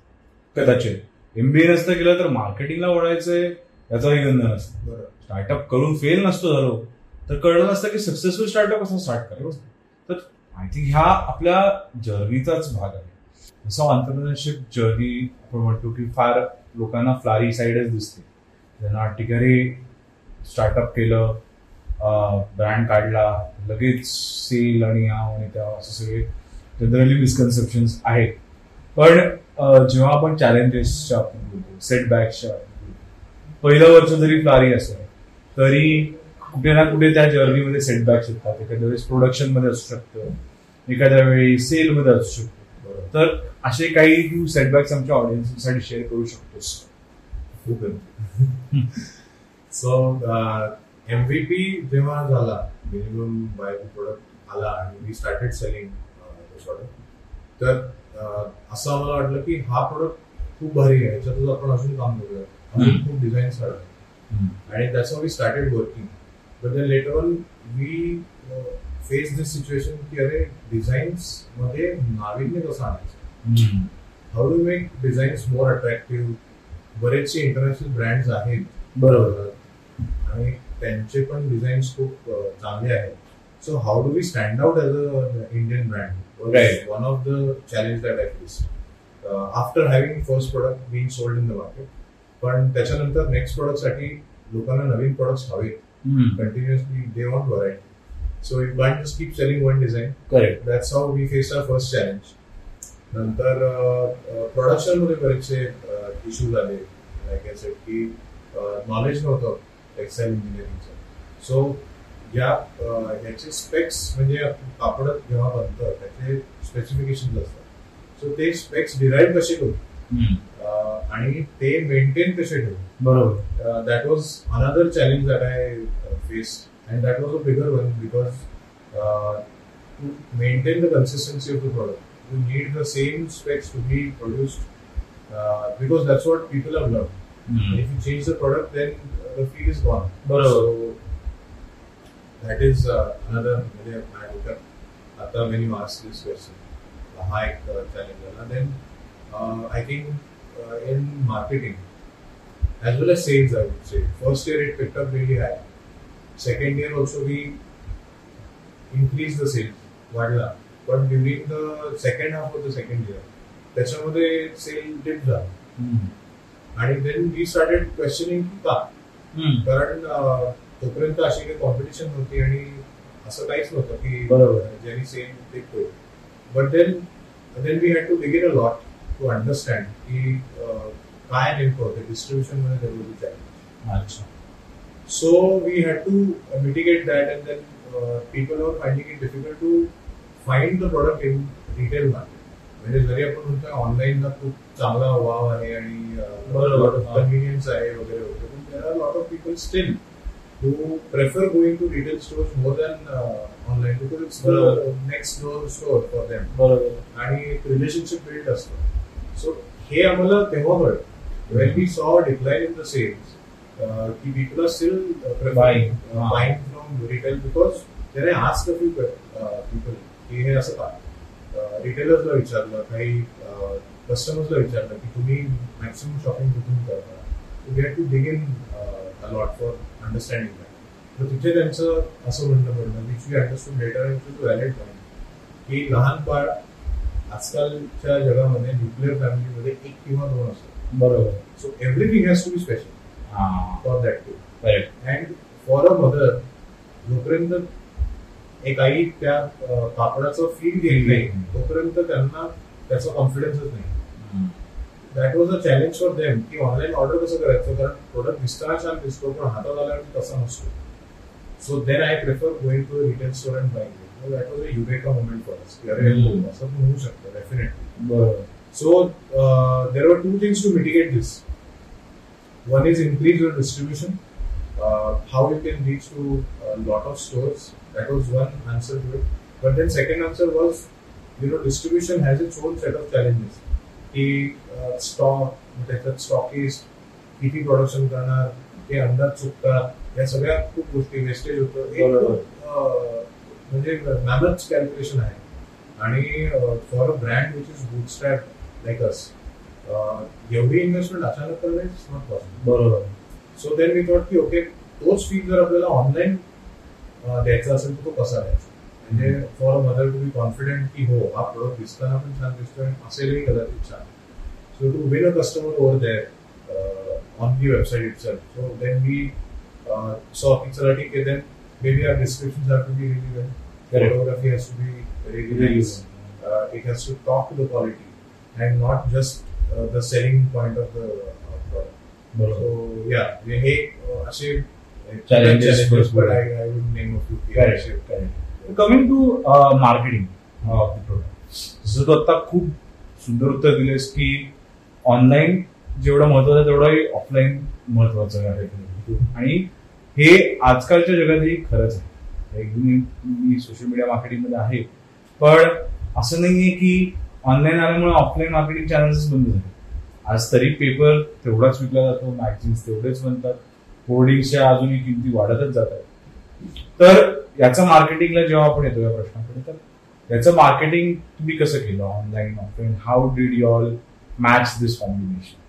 कदाचित. एमबीए नसतं केलं तर मार्केटिंगला वळायचंय याचाही गंध नसतं. स्टार्टअप करून फेल नसतो झालो तर कळलं नसतं की सक्सेसफुल स्टार्टअप कसं स्टार्ट करायचं तर आय थिंक ह्या आपल्या जर्नीचाच भाग आहे. जसं ऑन्टरप्रिनरशिप जर्नी आपण म्हणतो की फार लोकांना फ्लारी साईडच दिसते. की अरे स्टार्टअप केलं ब्रँड काढला लगेच सेल आणि हा आणि त्या असं सगळे जनरली मिसकन्सेप्शन आहेत. पण जेव्हा आपण चॅलेंजेसच्या आपण बोलतो सेटबॅक्सच्या पहिलं वर्ष जरी फ्लारी असेल तरी कुठे ना कुठे त्या जर्नीमध्ये सेटबॅक्स येतात. एखाद्या वेळेस प्रोडक्शनमध्ये असू शकतं एखाद्या वेळी सेलमध्ये असू शकतो. तर असे काही तू सेटबॅक्स आमच्या ऑडियन्ससाठी शेअर करू शकतोस. खूप सो एमव्हीपी जेव्हा झाला मिनिमम बायबल प्रोडक्ट आला आणि वी स्टार्टेड सेलिंग प्रोडक्ट तर अं, असं आम्हाला वाटलं की हा प्रोडक्ट खूप भारी आहे. याच्यातच आपण अजून काम करूया अजून. खूप डिझाईन्स काढूया आणि त्याच we started working but then later on we face this situation की अरे डिझाईन्समध्ये नाविन्य कसं आणायचं? How do make designs more attractive बरेचसे इंटरनॅशनल ब्रँड्स आहेत. बरोबर. आणि त्यांचे पण डिझाईन्स खूप चांगले आहेत. So how do we stand out as a Indian brand. One of the challenge that I face after having first product being sold in the market पण त्याच्यानंतर नेक्स्ट प्रोडक्टसाठी लोकांना नवीन प्रोडक्ट्स हवेत. Continuously they want variety so you can just keep selling one design correct that's how we face our first challenge नंतर प्रोडक्शनमध्ये बरेचसे इश्यूज आले. लाईक की नॉलेज नव्हतं. टेक्सटाईल इंजिनिअरिंग सो या ह्याचे स्पेक्स म्हणजे कापड जेव्हा बनत त्याचे स्पेसिफिकेशन असतात. सो ते स्पेक्स डिराईव्ह कसे करू? आणि ते मेंटेन कसे ठेवू? बरोबर. That was another challenge that I face and that was a bigger one because to maintain the consistency of the product you need the same specs to be produce because that's what people have love if you change the product then the product, then uh, the feel is gone. Barabar. So that is uh, another म्हणजे I look at आता when you ask this question, हा एक challenge झाला. Then uh, I think uh, in marketing as well as sales, I would say. First year it picked up really high. Second year also we increased the sales, वाढला. But during the second half of the second year, त्याच्यामध्ये सेल डिप झाला आणि देन वी स्टार्टेड क्वेश्चनिंग की का कारण तोपर्यंत अशी काही कॉम्पिटिशन नव्हती आणि असं काहीच नव्हतं की बरोबर. ज्यांनी सेम होईल but then then we had to begin a lot to understand की काय नेमकं होतं डिस्ट्रीब्युशनमध्ये So we had to uh, mitigate that, and then uh, people were finding it difficult to find the product in retail market. म्हणजे जरी आपण म्हणतो ऑनलाईनला खूप चांगला वाव आहे आणि. कन्व्हिनियन्स आहे वगैरे वगैरे पण there are lot of people still who prefer going to retail stores more than uh, online because it's the next door store for them. आणि एक रिलेशनशिप बिल्ड असतं सो हे आम्हाला तेव्हा कळलं. When we saw decline in the sales की people are still Buying. Buying from retail because त्याने आज फ्यू पीपल की हे असं का? रिटेलर्सला विचारलं काही कस्टमर्सला विचारलं की तुम्ही मॅक्सिमम शॉपिंग कुठून करता? To get to begin lot for understanding that तर तिथे त्यांचं असं म्हणणं पडलं which we understood later to valid point की लहान बाळ आजकालच्या जगामध्ये न्यूक्लिअर फॅमिलीमध्ये एक किंवा दोन असतात. बरोबर. So everything has to be special हा. For that to correct and for a mother जोपर्यंत एक आई त्या अं, कापडाचं फील घेत नाही तोपर्यंत त्यांना त्याचा कॉन्फिडन्सच नाही. That was a challenge for them की ऑनलाईन ऑर्डर कसं करायचं कारण प्रोडक्ट दिसताना छान दिसतो पण हातात आल्यावर तसा नसतो so then I prefer going to retail store and buying that was a eureka movement for us की अरे हम्म. असं पण होऊ शकतं डेफिनेटली बरोबर So uh, there were two things to mitigate this. One is increase your distribution, uh, how you can reach to a lot of stores. That was one answer to it. But then second answer was, you know, distribution has its की स्टॉक त्याच्यात स्टॉकिस्ट किती प्रोडक्शन करणार ते अंदाज चुकतात या सगळ्या खूप गोष्टी वेस्टेज होतं म्हणजे मॅमथ कॅल्क्युलेशन आहे. आणि for a brand which is bootstrap like us एवढी इन्व्हेस्टमेंट अचानक करणं इज नॉट पॉसिबल बरोबर. सो देन मी थॉट की ओके तोच फी जर आपल्याला ऑनलाईन द्यायचा असेल तर तो कसा द्यायचा? म्हणजे for mother to be confident की हो हा प्रोडक्ट दिसताना पण छान दिसतोय आणि असेलही कदाचित छान so to win a customer over there on the website itself so then we saw की चला ठीक आहे then maybe our description have to be really well. Uh, quality and not just uh, the selling point of the uh, product. बरोबर So yeah, म्हणजे हे uh, असे Challenges challenges, but I. I would name a few. Correct. Coming to marketing of the product जसं तू आता खूप सुंदर उत्तर दिलेस की ऑनलाईन जेवढं महत्वाचं आहे तेवढंही ऑफलाईन महत्वाचं आहे. आणि हे आजकालच्या जगातही खरंच आहे. मी सोशल मीडिया मार्केटिंगमध्ये आहे. पण असं नाही आहे की ऑनलाईन आल्यामुळे ऑफलाईन मार्केटिंग चॅनल्स बंद झाले. आज तरी पेपर तेवढाच विकला जातो मॅगझिन्स तेवढेच बनतात. होर्डिंगच्या अजूनही किमती वाढतच जात आहेत तर याचं मार्केटिंगला जेव्हा आपण येतो या प्रश्नाकडे तर याचं मार्केटिंग तुम्ही कसं केलं online offline how did you all match this combination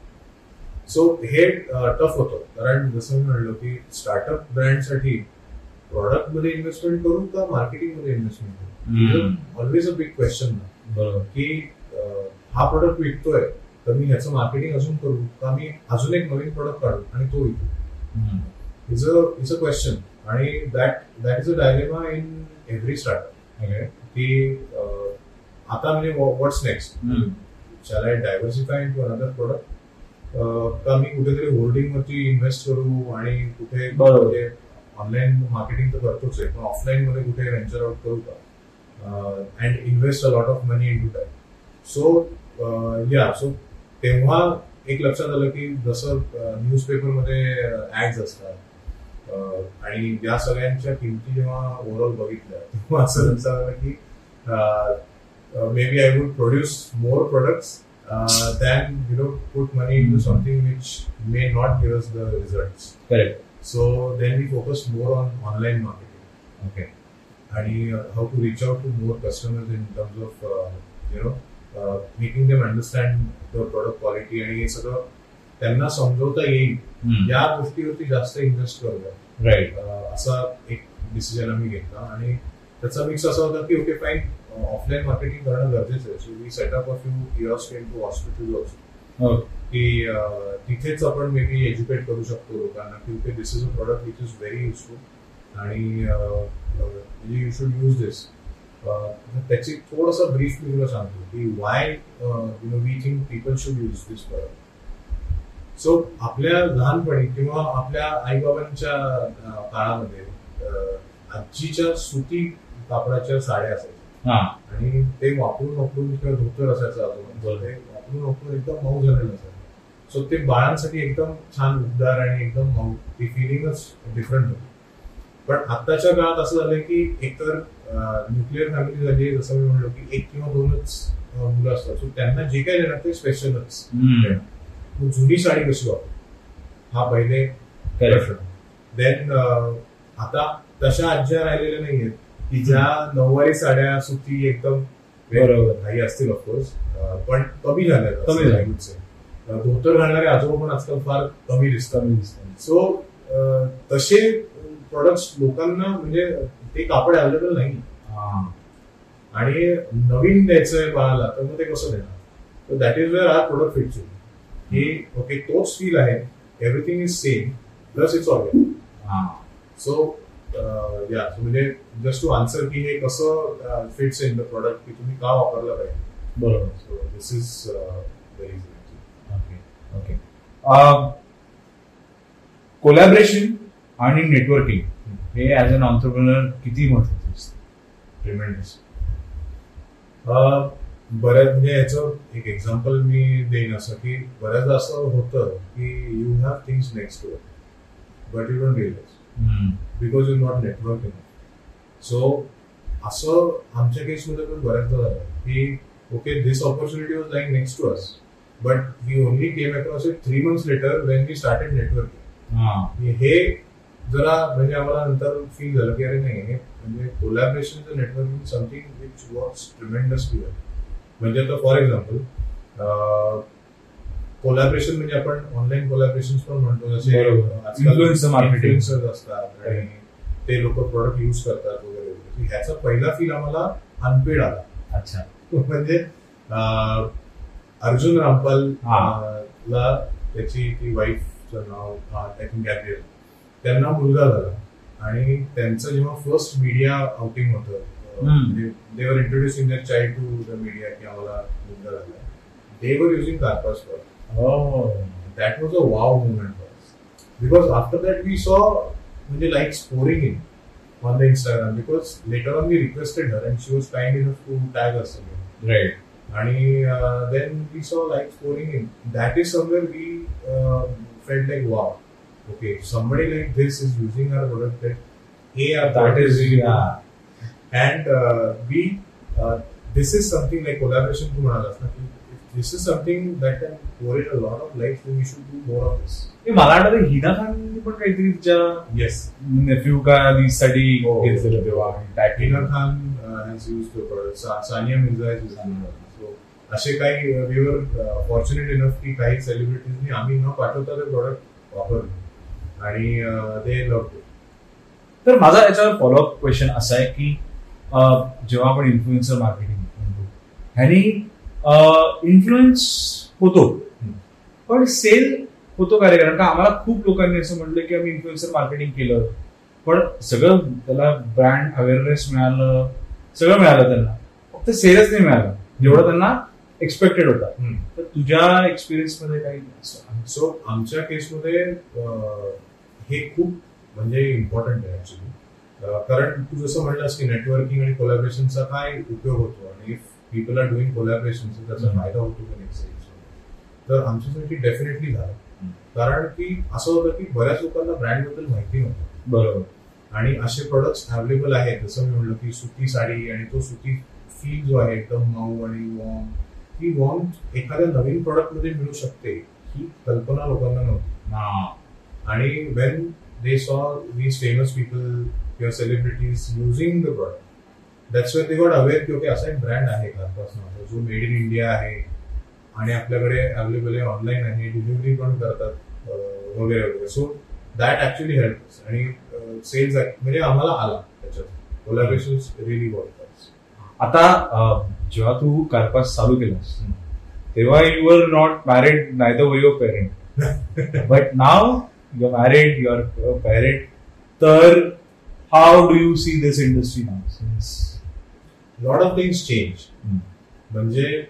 so हे टफ होतं. कारण जसं मी म्हणलो की स्टार्टअप ब्रँडसाठी प्रॉडक्टमध्ये इन्व्हेस्टमेंट करू का मार्केटिंगमध्ये इन्व्हेस्टमेंट करू ऑलवेज अ बिग क्वेश्चन बरोबर. की हा प्रोडक्ट विकतोय तर मी ह्याचं मार्केटिंग अजून करू? का मी अजून एक नवीन प्रोडक्ट काढू? आणि तो विकू? Is a is a question आणि that that is a dilemma in every startup okay की आता म्हणजे what's next shall I diversify into another product का मी कुठेतरी होल्डिंग वरती इन्व्हेस्ट करू आणि कुठे. ऑनलाईन मार्केटिंग तर करतोच आहे पण ऑफलाईन मध्ये कुठे व्हेंचर आउट करू का? And invest a lot of money into that so yeah so तेव्हा एक लक्षात आलं की जसं न्यूजपेपरमध्ये ऍड्स असतात अं, आणि या सगळ्यांच्या किमती जेव्हा ओव्हरऑल बघितल्या तेव्हा असं लक्षात आलं की maybe I would produce more products than you know put money into something which may not give us the result correct so then we focus more on online marketing okay आणि how to reach out to more customers in terms of you know making them understand the product quality आणि हे सगळं त्यांना समजवता येईल. या गोष्टीवरती जास्त इन्व्हेस्ट करूया राईट असा एक डिसिजन आम्ही घेतला आणि त्याचा मिक्स असा होता की ओके फाईन ऑफलाईन मार्केटिंग करणं गरजेचं आहे. So we setup a few kiosk into hospital also की तिथेच आपण मे बी एज्युकेट करू शकतो लोकांना की okay this is a product which is very useful आणि म्हणजे यू शुड यूज दिस त्याची थोडासा ब्रीफ मी तुला सांगतो की why you know we think people should use this product so आपल्या लहानपणी किंवा आपल्या आईबाबांच्या काळामध्ये आजीच्या सुती कापडाच्या साड्या असायच्या. आणि ते वापरून वापरून किंवा धोतर असायचं अजून. ते वापरून वापरून एकदम मऊ झालेलं असायचं. सो ते बाळांसाठी एकदम छान उबदार आणि एकदम मऊ. ती फिलिंगच डिफरंट होती. पण आत्ताच्या काळात असं झालंय की एकतर न्यूक्लिअर फॅमिली झाली जसं मी म्हणलो की एक किंवा दोनच मुलं असतात. सो त्यांना जे काही देणार ते स्पेशलच मग जुनी साडी कशी वापर? हा पहिले देन आता तशा आज्या राहिलेल्या नाहीयेत की ज्या नऊवारी साड्या सुती एकदम. काही असतील ऑफकोर्स पण कमी झाल्या कमी झाल्या. अं, धोतर घालणारे आजोबा पण आजकाल फार कमी दिसतात. सो तसे प्रोडक्ट्स लोकांना म्हणजे ते कापड अवेलेबल नाही. हा. आणि नवीन द्यायचंय बाळाला तर मग ते कसं देणार? तर that is where our product fits की ओके तोच फील आहे. Everything is same plus it's organic हा. सो या म्हणजे जस्ट टू आन्सर की हे कसं फिट्स इन द प्रोडक्ट की तुम्ही का वापरलं पाहिजे. बरोबर. So this is very okay okay collaboration आणि नेटवर्किंग हे ऍज अन ऑन्टरप्रिनर किती महत्वाचं असतं? ट्रिमेंडस बऱ्याच म्हणजे याचं एक एक्झाम्पल मी देईन असं की बऱ्याचदा असं होतं की you have things next to but you don't realise because you not network in so असं आमच्या केसमध्ये पण बऱ्याचदा झालं की okay this opportunity was like next to us but we only came across it three months later when we started networking हा. जरा म्हणजे आम्हाला नंतर फील झालं की अरे नाही हे म्हणजे collaboration networking something which works tremendously well म्हणजे आता फॉर एक्झाम्पल कोलॅबरेशन म्हणजे आपण ऑनलाईन कोलॅबरेशन पण म्हणतो जसे influencers असतात आणि ते लोक प्रोडक्ट युज करतात वगैरे ह्याचा पहिला फील आम्हाला अनपेड आला. अच्छा. म्हणजे अर्जुन रामपाल हा. ला त्याची ती वाईफचं नाव त्यांना मुलगा झाला. आणि त्यांचं जेव्हा फर्स्ट मीडिया आउटिंग होतं Hmm. They, were introducing their child to the media. They were using Karpas for. Oh. That was a wow moment for us. Because after that, we saw many likes pouring in on the Instagram because later on we requested her and she was kind enough to tag us again. Right. And uh, then we saw like pouring in. That is somewhere we uh, felt like wow, okay, somebody like this is using our product that A, our that is yeah. And be this is something like collaboration तू म्हणालास ना की this is something that can write a lot of life we should do more of this मला वाटतं हिना खान पण काहीतरी तिच्या येस नेफ्यू का साठी घेतलेलं Hina Khan has use to product Sania Mirza has use so असे काही व्युअर फॉर्च्युनेट इनफ की काही सेलिब्रिटीजनी आम्ही न पाठवता ते प्रॉडक्ट वापरतो आणि ते लव तर माझा याच्यावर फॉलोअप क्वेश्चन असा आहे की जेव्हा आपण इन्फ्लुएन्सर मार्केटिंग म्हणतो. ह्यानी इन्फ्लुएन्स होतो. पण सेल होतो का रे? कारण का आम्हाला खूप लोकांनी असं म्हटलं की आम्ही इन्फ्लुएन्सर मार्केटिंग केलं. पण सगळं त्याला ब्रँड अवेअरनेस मिळालं. सगळं मिळालं त्यांना. फक्त सेलच नाही मिळालं. जेवढं त्यांना एक्सपेक्टेड होता. तर तुझ्या एक्सपिरियन्समध्ये काही सो आमच्या केसमध्ये हे खूप म्हणजे इम्पॉर्टंट आहे ऍक्च्युली कारण तू जसं म्हणलास की नेटवर्किंग आणि कोलॅबरेशनचा काय उपयोग होतो आणि पीपल आर डुईंग कोलॅबरेशन त्याचा. फायदा होतो का नेक्स्ट तर आमच्यासाठी डेफिनेटली झाला. कारण की असं होतं की बऱ्याच लोकांना ब्रँडबद्दल माहिती नव्हतं. बरोबर. आणि असे प्रोडक्ट्स अवेलेबल आहेत. जसं मी म्हणलं की सुती साडी आणि तो सुती फील जो आहे एकदम मऊ आणि वॉर्म ती वॉर्म एखाद्या नवीन प्रोडक्टमध्ये मिळू शकते ही कल्पना लोकांना नव्हती. आणि when they saw these famous people किंवा celebrities using the product that's when they got aware की ओके असा एक ब्रँड आहे खासपासून जो मेड इन इंडिया आहे आणि आपल्याकडे अवेलेबल आहे ऑनलाईन आहे डिलिव्हरी पण करतात वगैरे वगैरे. सो दॅट ऍक्च्युली हेल्प आणि सेल्स म्हणजे आम्हाला आला त्याच्यात. कोलॅबरेशन रिली वर्क आता जेव्हा तू कार्पास चालू केलास तेव्हा you were not married neither were your parent but now you married your parent तर How do you see this industry now since lot of things change Hmm. म्हणजे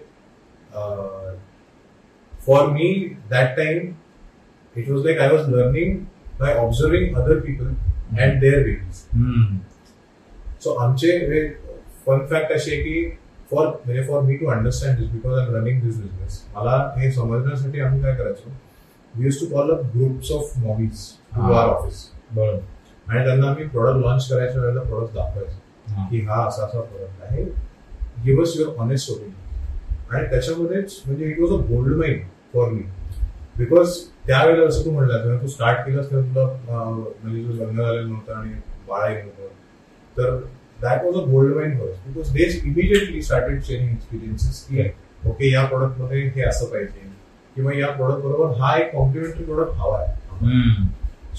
for me that time it was like I was learning by observing other people and their ways so आमचे फन फॅक्ट अशी आहे की फॉर म्हणजे for me to understand this because I am running this business मला हे समजण्यासाठी आम्ही काय करायचो we use to call up groups of movies to Ah. Our office बरोबर आणि त्यांना आम्ही प्रोडक्ट लॉन्च करायच्या वेळेला प्रोडक्ट दाखवायचो की हा असा असा प्रोडक्ट आहे. Give us your honest opinion आणि त्याच्यामध्येच म्हणजे it was a gold mine for me because त्यावेळेला असं तू म्हणलं तेव्हा तू स्टार्ट केलंस तेव्हा तुला म्हणजे तुझं लग्न झालेलं नव्हतं आणि बाळही नव्हतं तर that was a gold mine for because they immediately started sharing experiences की ओके या प्रोडक्टमध्ये हे असं पाहिजे. किंवा या प्रोडक्ट बरोबर हा एक कॉम्प्लिमेंटरी प्रोडक्ट हवा आहे.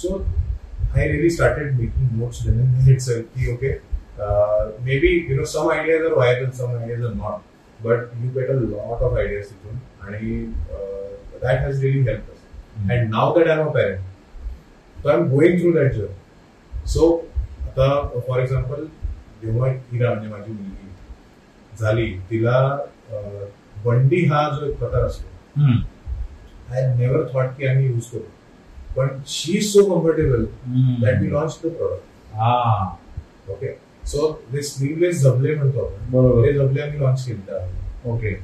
So I really started making notes and then itself. Okay, uh, maybe you know some ideas are viable, some ideas are not, but you get a lot of ideas तिथून आणि uh, that has really helped us. And now that I'm a parent, so I'm going through that journey. So आता फॉर एक्झाम्पल जेव्हा हिरा म्हणजे माझी मुलगी झाली तिला बंडी हा जो एक प्रकार असतो आय नेव्हर थॉट की आम्ही यूज करू पण she so comfortable that we launched the product. हा Okay. So this sleeveless झबले म्हणतो आपण ते झबले आम्ही लॉन्च केले okay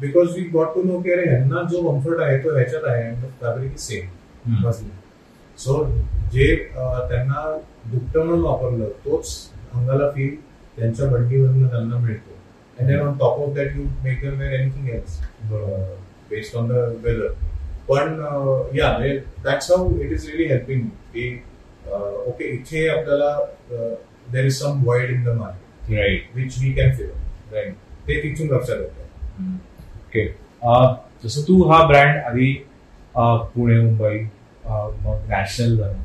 because we got to know की अरे ह्यांना जो कम्फर्ट आहे तो ह्याच्यात आहे and fabric is same so जे त्यांना दुपटं म्हणून वापरलं तोच अंगाला फील त्यांच्या बंडीमधनं त्यांना मिळतो. And on top of that you make them wear anything else based on the weather पण yeah that's how it is really helping की ओके इथे आपल्याला there is some void in the market right which we can fill right ते तिथून लक्षात येतं. ओके जसं तू हा ब्रँड आधी पुणे मुंबई मग नॅशनल झालं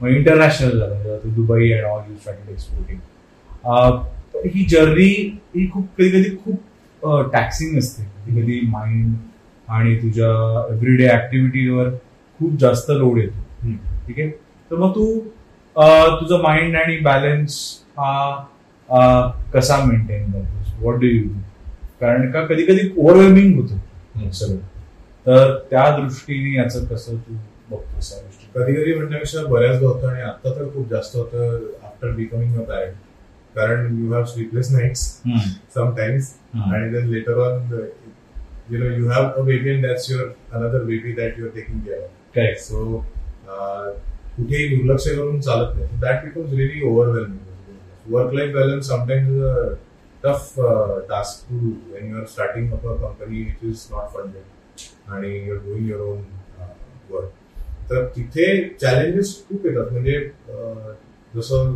मग इंटरनॅशनल झालं तू Dubai and all you started exporting he journey ही खूप कधी कधी खूप टॅक्सिंग असते. कधी कधी माइंड आणि तुझ्या एव्हरीडे ऍक्टिव्हिटीवर खूप जास्त लोड येतो. ठीक आहे? तर मग तू तुझं माइंड आणि बॅलन्स हा कसा मेंटेन करतोस? व्हॉट डू यू कारण का कधी कधी ओव्हरवेल्मिंग होतं सगळं. तर त्या दृष्टीने याचं कसं तू बघतोस या गोष्टी कधी कधी म्हणण्यापेक्षा बऱ्याचदा होतं आणि आता तर खूप जास्त होतं आफ्टर बिकमिंग अ पॅरेंट कारण you have sleepless nights sometimes आणि then later on you know you have a baby and that's your another baby that you are taking care of correct so कुठेही दुर्लक्ष करून चालत नाही that becomes really overwhelming work life balance sometimes is a tough task too when you are starting up a company which is not funded आणि you are doing your own work तर तिथे चॅलेंजेस खूप येतात म्हणजे अं, जसं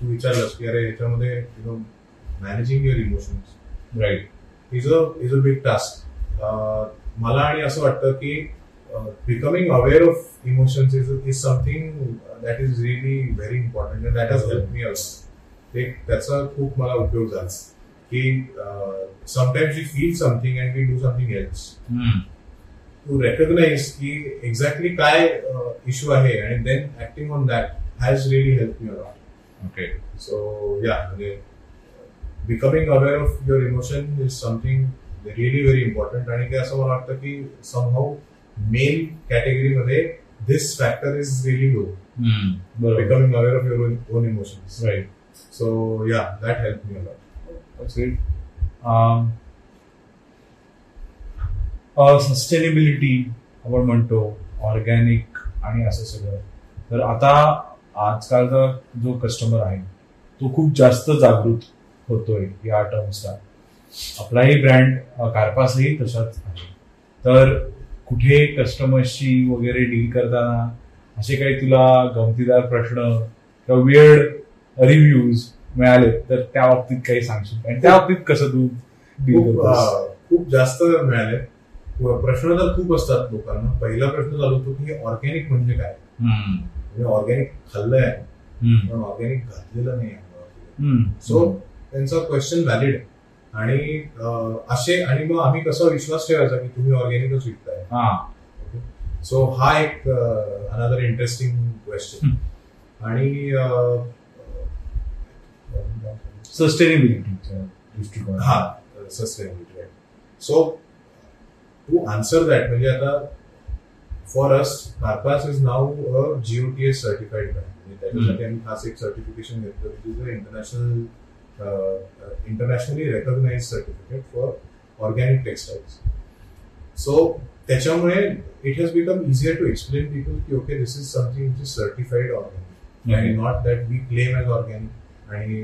तू विचारलंस की अरे ह्याच्यामध्ये you know managing your emotions right is a is a big task मला आणि असं वाटतं की becoming aware of emotions is is something that is really very important and that has help me also एक त्याचा खूप मला उपयोग झाला. की sometimes you feel something and we do something else to recognise की एक्झॅक्टली काय इश्यू आहे आणि then acting on that has really help me a lot okay so yeah म्हणजे becoming aware of your emotion is something really very important आणि ते असं मला वाटतं की समहाऊ मेन कॅटेगरीमध्ये this factor is really low becoming aware of your own emotions right so yeah that help me a lot sustainability आपण म्हणतो ऑर्गॅनिक आणि असं सगळं. तर आता आजकालचा जो कस्टमर आहे तो खूप जास्त जागृत होतोय या टर्म्सला आपलाही ब्रँड कारपासही तशाच आहे तर कुठे कस्टमर्सशी वगैरे डील करताना असे काही तुला गमतीदार प्रश्न किंवा वेळ रिव्ह्यूज मिळाले तर त्या बाबतीत काही सांगशील? आणि त्या बाबतीत कसं तू खूप जास्त मिळाले. प्रश्न तर खूप असतात लोकांना. पहिला प्रश्न चालू होतो की ऑर्गॅनिक म्हणजे काय. म्हणजे ऑर्गॅनिक खाल्लंय. पण ऑर्गॅनिक घातलेलं नाही. सो त्यांचा क्वेश्चन व्हॅलिड आणि असे आणि मग आम्ही कसा विश्वास ठेवायचा की तुम्ही ऑर्गॅनिकच विकताय हा. सो हा एक अनदर इंटरेस्टिंग क्वेश्चन आणि सस्टेनेबिलिटीच्या दृष्टिकोन हा sustainability so to answer that म्हणजे आता for us Karpas is now a GOTS certified म्हणजे त्याच्यासाठी आम्ही खास एक सर्टिफिकेशन घेतलं which is a international internationally recognise certificate for organic textiles so त्याच्यामुळे it has become easier to explain people की okay this is something which is certified organic आणि not that we claim as organic आणि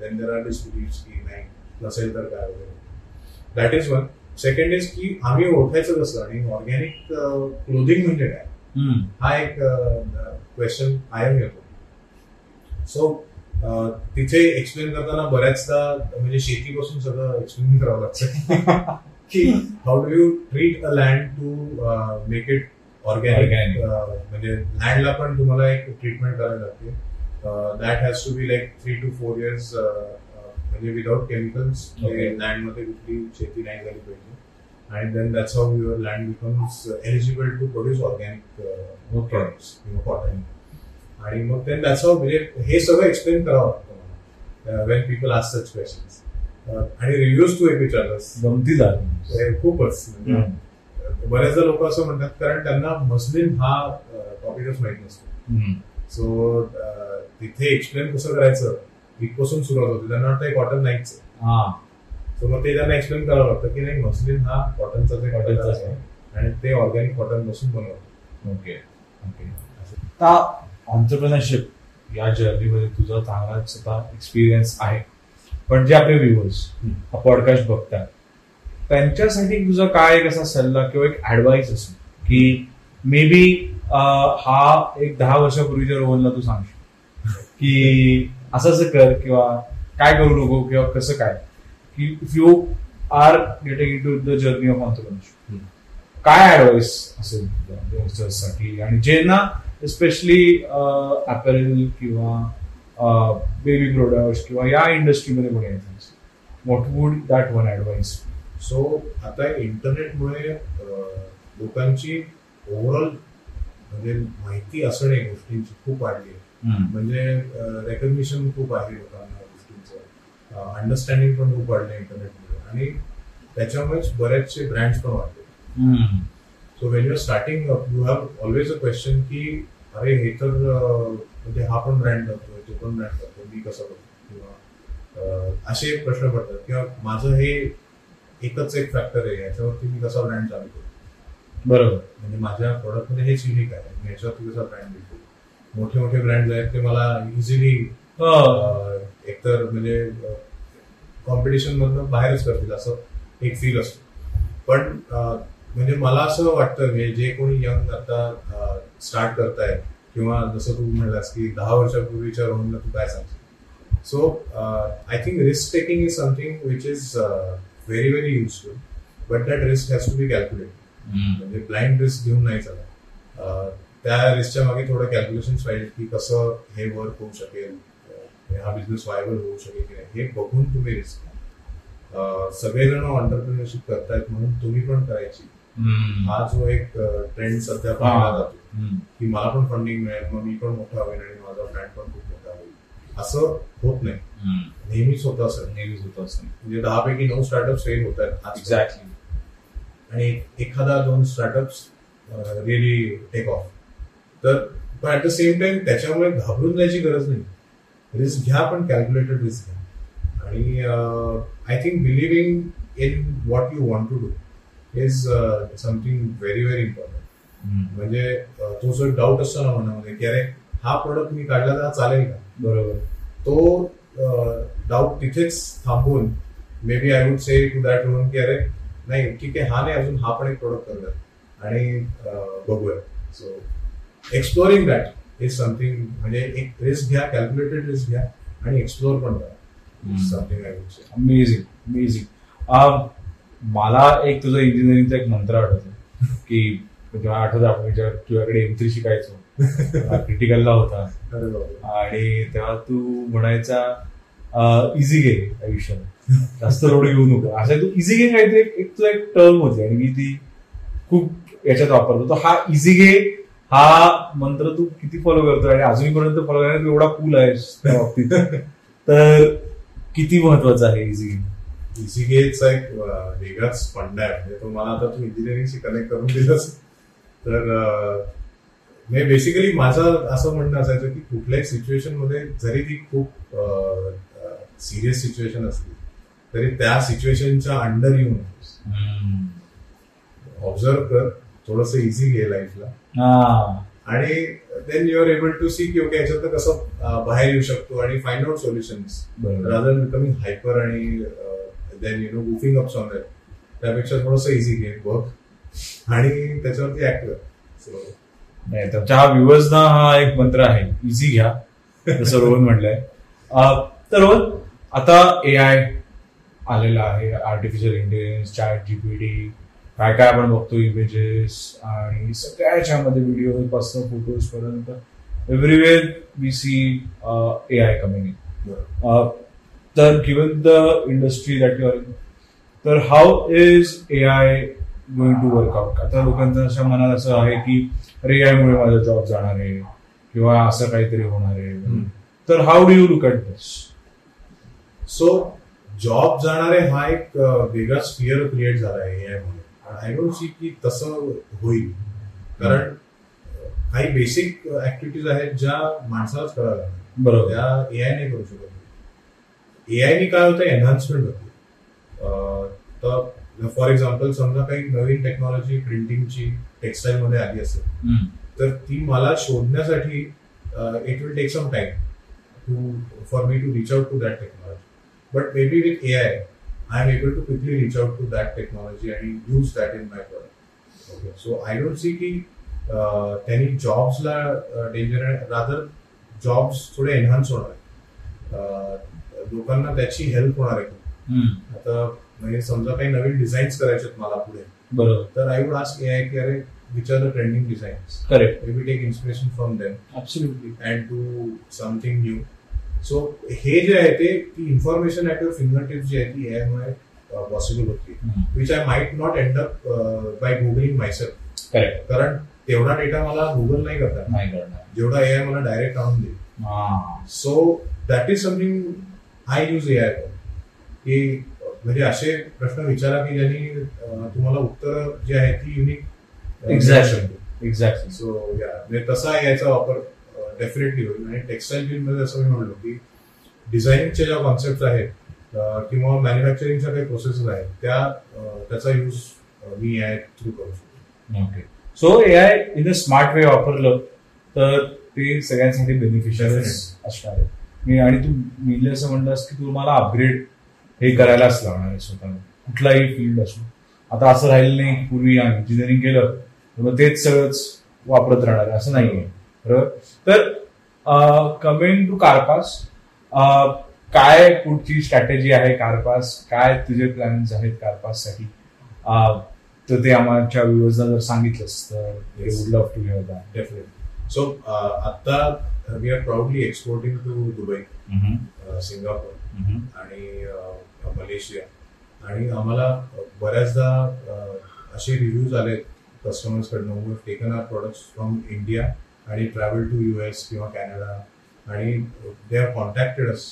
देन देर आर डिस्प्युट्स की नाही नसेल तर काय वगैरे that is one second is की आम्ही ओळखायचं कसं आणि ऑर्गॅनिक क्लोदिंग म्हणजे काय. हा एक क्वेश्चन कायम येतो सो तिथे एक्सप्लेन करताना बऱ्याचदा म्हणजे शेतीपासून सगळं एक्सप्लेन करावं लागतं की how do you treat a land to make it organic Organic. म्हणजे लँडला पण तुम्हाला एक ट्रीटमेंट करावी लागते that has to be like three to four years म्हणजे विदाउट केमिकल्स Okay. लँडमध्ये कुठली शेती नाही झाली पाहिजे आणि then that's how your land becomes eligible to produce organic Okay. Products किंवा कॉटन आणि मग दॅट्स हाऊ म्हणजे हे सगळं एक्सप्लेन करावं लागतं when people ask such questions आणि रिव्ह्यूज तू एक विचारलंस गमतीदार हे खूपच. म्हणजे हम्म. बऱ्याचदा लोक असं म्हणतात कारण त्यांना मस्लिन हा टॉपिकच माहीत नसतो. सो तिथे एक्सप्लेन कसं करायचं? इथपासून सुरुवात होते. त्यांना वाटतं कॉटन नाहीच हा. सो मग ते त्यांना एक्सप्लेन करावं लागतं की नाही मस्लिन हा कॉटनचा कॉटनचा आणि ते ऑर्गॅनिक कॉटनपासून बनवतो ओके ओके ऑन्टरप्रिनरशिप या जर्नीमध्ये तुझा चांगलाच आता एक्सपिरियन्स आहे पण जे आपले व्ह्युअर्स. हा पॉडकास्ट बघतात त्यांच्यासाठी तुझा काय एक असा सल्ला किंवा एक ऍडवाइस असेल की मे बी हा एक दहा वर्षापूर्वीच्या रोहनला तू सांगशील की असं असं कर किंवा काय करू नको किंवा कसं काय की if you are getting into the journey of entrepreneurship. काय ऍडवाइस असेल यंगस्टर्ससाठी आणि ज्यांना स्पेशली अपॅरेल किंवा बेबी प्रोडक्ट्स किंवा या इंडस्ट्रीमध्ये कोणी what would that one advice so आता इंटरनेटमुळे लोकांची ओव्हरऑल म्हणजे माहिती असणे गोष्टींची खूप वाढली आहे. म्हणजे रेकग्निशन खूप आहे लोकांना गोष्टींचं. अंडरस्टँडिंग पण खूप वाढलं इंटरनेटमुळे आणि त्याच्यामुळेच बरेचसे ब्रँड्स पण वाढले. So when you are starting you have always a question की अरे हे तर म्हणजे हा पण ब्रँड करतोय तो पण ब्रँड करतो मी कसं करतो किंवा असे प्रश्न पडतात. किंवा माझं हे एकच एक फॅक्टर आहे याच्यावरती मी कसा ब्रँड चालू करतो बरोबर. म्हणजे माझ्या प्रोडक्टमध्ये हेच युनिक आहे. मी याच्यावरती कसा ब्रँड देतो मोठे मोठे ब्रँड आहेत ते मला इझिली एकतर म्हणजे कॉम्पिटिशन मधनं बाहेरच करतील असं एक फील असतो. पण म्हणजे मला असं वाटतं म्हणजे जे कोणी यंग आता स्टार्ट करतायत किंवा जसं तू म्हणलास की दहा वर्षापूर्वीच्या रोहनला तू काय सांगशील? So I think risk taking is something which is very very useful but that risk has to be calculate म्हणजे ब्लाइंड रिस्क घेऊन नाही चालत. अं, त्या रिस्कच्या मागे थोडं कॅल्क्युलेशन पाहिजे की कसं हे वर्क होऊ शकेल हा बिझनेस व्हायबल होऊ शकेल की नाही हे बघून तुम्ही रिस्क सगळेजण ऑन्टरप्रिनरशिप करतायत म्हणून तुम्ही पण करायची. हा जो एक ट्रेंड सध्या पाहिला जातो की मला पण फंडिंग मिळेल मग मी पण मोठा होईल आणि माझा ब्रँड पण खूप मोठा होईल. असं होत नाही. नेहमीच होतं असं. नेहमीच होत असं. म्हणजे दहा पैकी नऊ स्टार्टअप फेल होत आहेत एक्झॅक्टली आणि एखादा दोन स्टार्टअप्स रिअली टेक ऑफ तर पण ऍट द सेम टाइम त्याच्यामुळे घाबरून जायची गरज नाही. रिस्क घ्या पण कॅल्क्युलेटेड रिस्क घ्या. आणि I think believing in what you want to do is something very very important म्हणजे तो जो डाऊट असतो ना मनामध्ये की अरे हा प्रोडक्ट मी काढला तर चालेल का? बरोबर. तो डाऊट तिथेच थांबून maybe I would say to that Rohan की अरे नाही ठीक आहे हा नाही अजून हा पण एक प्रोडक्ट करूयात आणि बघूया. So exploring that is something म्हणजे एक रिस्क घ्या कॅल्क्युलेटेड रिस्क घ्या आणि एक्सप्लोर पण करा. Something I would say amazing amazing मला एक तुझं इंजिनिअरिंगचा एक मंत्र आठवतो. की जेव्हा आठवतं आपण तुझ्याकडे एम थ्री शिकायचो. क्रिटिकलला होता. आणि तेव्हा तू म्हणायचा इझी घे आयुष्यात. जास्त लोड घेऊ नको. असं तू इझी घे काहीतरी एक- एक तुला एक टर्म होती. आणि मी ती खूप याच्यात वापरतो. तर हा इझी घे हा मंत्र तू किती फॉलो करतो आणि अजूनपर्यंत फॉलो करण्यात तू एवढा कूल आहेस त्या बाबतीत. तर किती महत्वाचं आहे इझी घे एक वेगळाच फंडा आहे. म्हणजे तो मला आता तू इंजिनिअरिंगशी कनेक्ट करून दिलंस. तर अं, म्हणजे बेसिकली माझं असं म्हणणं असायचं की कुठल्याही सिच्युएशनमध्ये जरी ती खूप सिरियस सिच्युएशन असली तरी त्या सिच्युएशनच्या अंडर येऊ नकोस ऑब्झर्व कर. थोडस इझी घे लाईफला आणि then you are able to see की ओके याच्यात कसं बाहेर येऊ शकतो आणि find out solutions rather becoming hyper आणि then you know goofing up on that त्यापेक्षा थोडस इझी घे बघ आणि त्याच्यावरती ऍक्ट कर. So, नाही तर हा व्ह्युअर्सना हा एक मंत्र आहे. इझी घ्या. जसं रोहन म्हणलंय. तर रोहन आता ए आय आलेला आहे. आर्टिफिशियल इंटेलिजन्स चॅट जीपीडी काय काय आपण बघतो इमेजेस आणि सगळ्या याच्यामध्ये व्हिडिओ पासून फोटोज पर्यंत. Everywhere we see A I coming in तर given the industry are in तर how is A I going to work out आता लोकांचं अशा मनात असं आहे की अरे ए मुळे माझा जॉब जाणार आहे किंवा असं काहीतरी होणार आहे. तर how do you look at this so job जाणारे हा एक वेगळाच फिअर क्रिएट झाला आहे एआयमध्ये आय डोंट सी की तसं होईल. कारण काही बेसिक ऍक्टिव्हिटीज आहेत ज्या माणसालाच कराव्या लागतात बरोबर. त्या एआय नाही करू शकत. एआयने काय होतं एन्हान्समेंट होते. तर फॉर एक्झाम्पल समजा काही नवीन टेक्नॉलॉजी प्रिंटिंगची टेक्सटाईल मध्ये आली असेल. तर ती मला शोधण्यासाठी it will take some time to for me to reach out to that technology but may be with A I I am able to quickly reach out to that technology आणि use that in my product okay so I don't see की त्यांनी जॉब्सला डेंजर रादर जॉब्स थोडे एन्हान्स होणार लोकांना त्याची हेल्प होणार आहे. आता म्हणजे समजा काही नवीन डिझाईन्स करायचे मला पुढे. बरोबर. तर I would ask A I की अरे which are the trending designs correct maybe take inspiration from them absolutely and do something new. So हे जे आहे ते ती information at your finger tips जी आहे ती एआय मुळे पॉसिबल होती. Which I might not end up by googling myself correct कारण तेवढा डेटा मला गुगल नाही करता नाही करणार. जेवढा एआय मला डायरेक्ट आणून देईल. So that is something I use AI की म्हणजे असे प्रश्न विचारा की ज्यांनी तुम्हाला उत्तर जे आहे ती unique Exactly. Exactly so yeah म्हणजे तसा याचा वापर डेफिनेटली होईल. आणि टेक्स्टाईल फील्डमध्ये असं मी म्हणलो की डिझायनिंगच्या ज्या कॉन्सेप्ट आहेत किंवा मॅन्युफॅक्चरिंगच्या काही प्रोसेसेस आहेत त्या त्याचा यूज मी एआय थ्रू करू शकतो. Okay so AI in a smart way वापरलं तर ते सगळ्यांसाठी बेनिफिशियल. असणार आहे. मी आणि तू मी असं म्हणलास की तू तुम्हाला अपग्रेड हे करायलाच लागणार आहे स्वतः कुठलाही फील्ड असो. आता असं राहिलं नाही पूर्वी इंजिनिअरिंग केलं तर मग तेच सगळंच वापरत राहणार आहे असं आहे बरोबर? तर कमिंग टू कारपास काय पुढची स्ट्रॅटेजी आहे कारपास काय तुझे प्लॅन्स आहेत कारपाससाठी तर ते आमच्या व्ह्युअर्सना जर सांगितलंस तर would love to hear that definitely so आता we are proudly exporting to Dubai Singapore आणि अ, मलेशिया आणि आम्हाला बऱ्याचदा अ, असे रिव्ह्यूज आले कस्टमर्स कडनं taken our products from India आणि ट्रॅव्हल टू यू एस किंवा कॅनडा आणि they are contacted us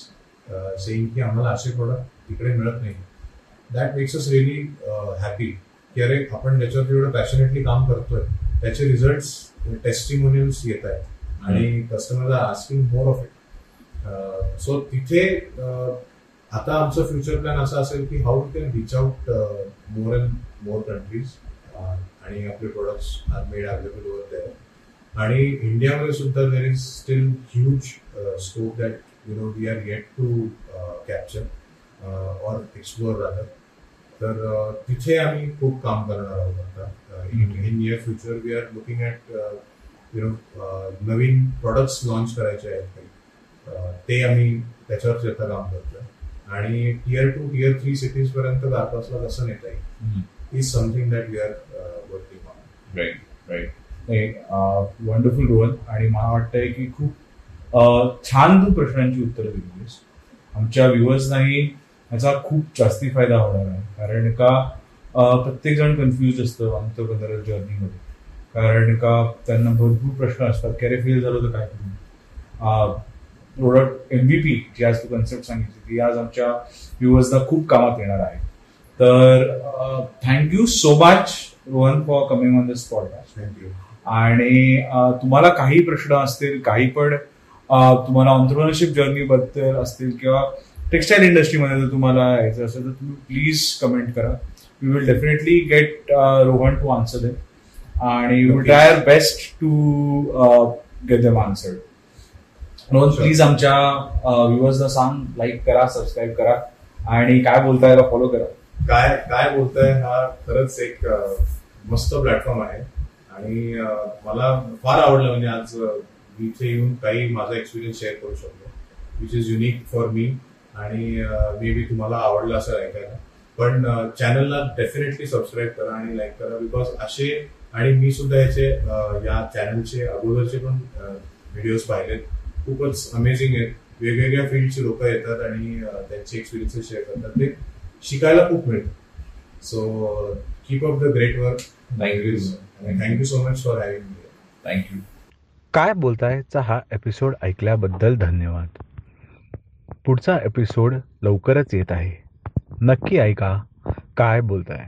saying की आम्हाला असे प्रोडक्ट तिकडे मिळत नाही. That makes us really happy की अरे आपण त्याच्यावर जेवढं पॅशनेटली काम करतोय त्याचे रिझल्ट टेस्टिमोनियल्स येत आहेत. आणि customer asking more of it so तिथे आता आमचं फ्युचर प्लॅन असा असेल की how can reach out more and more countries आणि आपले products are made available over there आणि इंडियामध्ये सुद्धा there is still huge scope that you know we are yet to capture or explore राहतात तर तिथे आम्ही खूप काम करणार आहोत आता. In near future we are looking at you know Naveen products launch करायचे आहेत. काही ते आम्ही त्याच्यावर आता काम करतोय. आणि tier two tier three cities पर्यंत कारपासला कसं नेता येईल is something that we are working on right right नाही वंडरफुल रोहन. आणि मला वाटतंय की खूप छान तू प्रश्नांची उत्तरं दिलीस. आमच्या व्ह्युअर्सनाही ह्याचा खूप जास्ती फायदा होणार आहे. कारण का प्रत्येक जण कन्फ्युज असतं आंतरप्रधान जर्नीमध्ये कारण का त्यांना भरपूर प्रश्न असतात. की अरे फेल झालं तर काय प्रोडक्ट एमबीपी जी आज तू कन्सेप्ट सांगितली ती आज आमच्या व्ह्युअर्सना खूप कामात येणार आहे. तर thank you so much Rohan for coming on this podcast thank you आणि तुम्हाला काही प्रश्न असतील काही पण तुम्हाला ऑन्टरप्रनरशिप जर्नी बद्दल असतील किंवा टेक्स्टाईल इंडस्ट्रीमध्ये जर तुम्हाला यायचं असेल तर तुम्ही प्लीज कमेंट करा. We will definitely get Rohan to answer them आणि. Try our best to get them Rohan Sure. Please आमच्या व्ह्युअर्सला सांग लाईक करा सबस्क्राईब करा. आणि काय बोलताय फॉलो करा. काय काय बोलताय हा खरंच एक अ, मस्त प्लॅटफॉर्म आहे. आणि अ, मला फार आवडलं म्हणजे आज इथे येऊन काही माझा एक्सपिरियन्स शेअर करू शकतो. Which is unique for me आणि मे बी तुम्हाला आवडलं असं ऐकायला. पण चॅनलला डेफिनेटली सबस्क्राईब करा आणि लाईक करा. बिकॉज असे आणि मी सुद्धा याचे या चॅनलचे अगोदरचे पण व्हिडिओज पाहिलेत. खूपच अमेझिंग आहेत. वेगवेगळ्या फील्डची लोक येतात आणि त्यांचे एक्सपिरियन्सेस शेअर करतात. ते शिकायला खूप मिळतं. So keep up the great work thank you thank you so much for having me thank you काय बोलतायचा हा एपिसोड ऐकल्याबद्दल धन्यवाद. पुढचा एपिसोड लवकरच येत आहे. नक्की ऐका. काय बोलताय?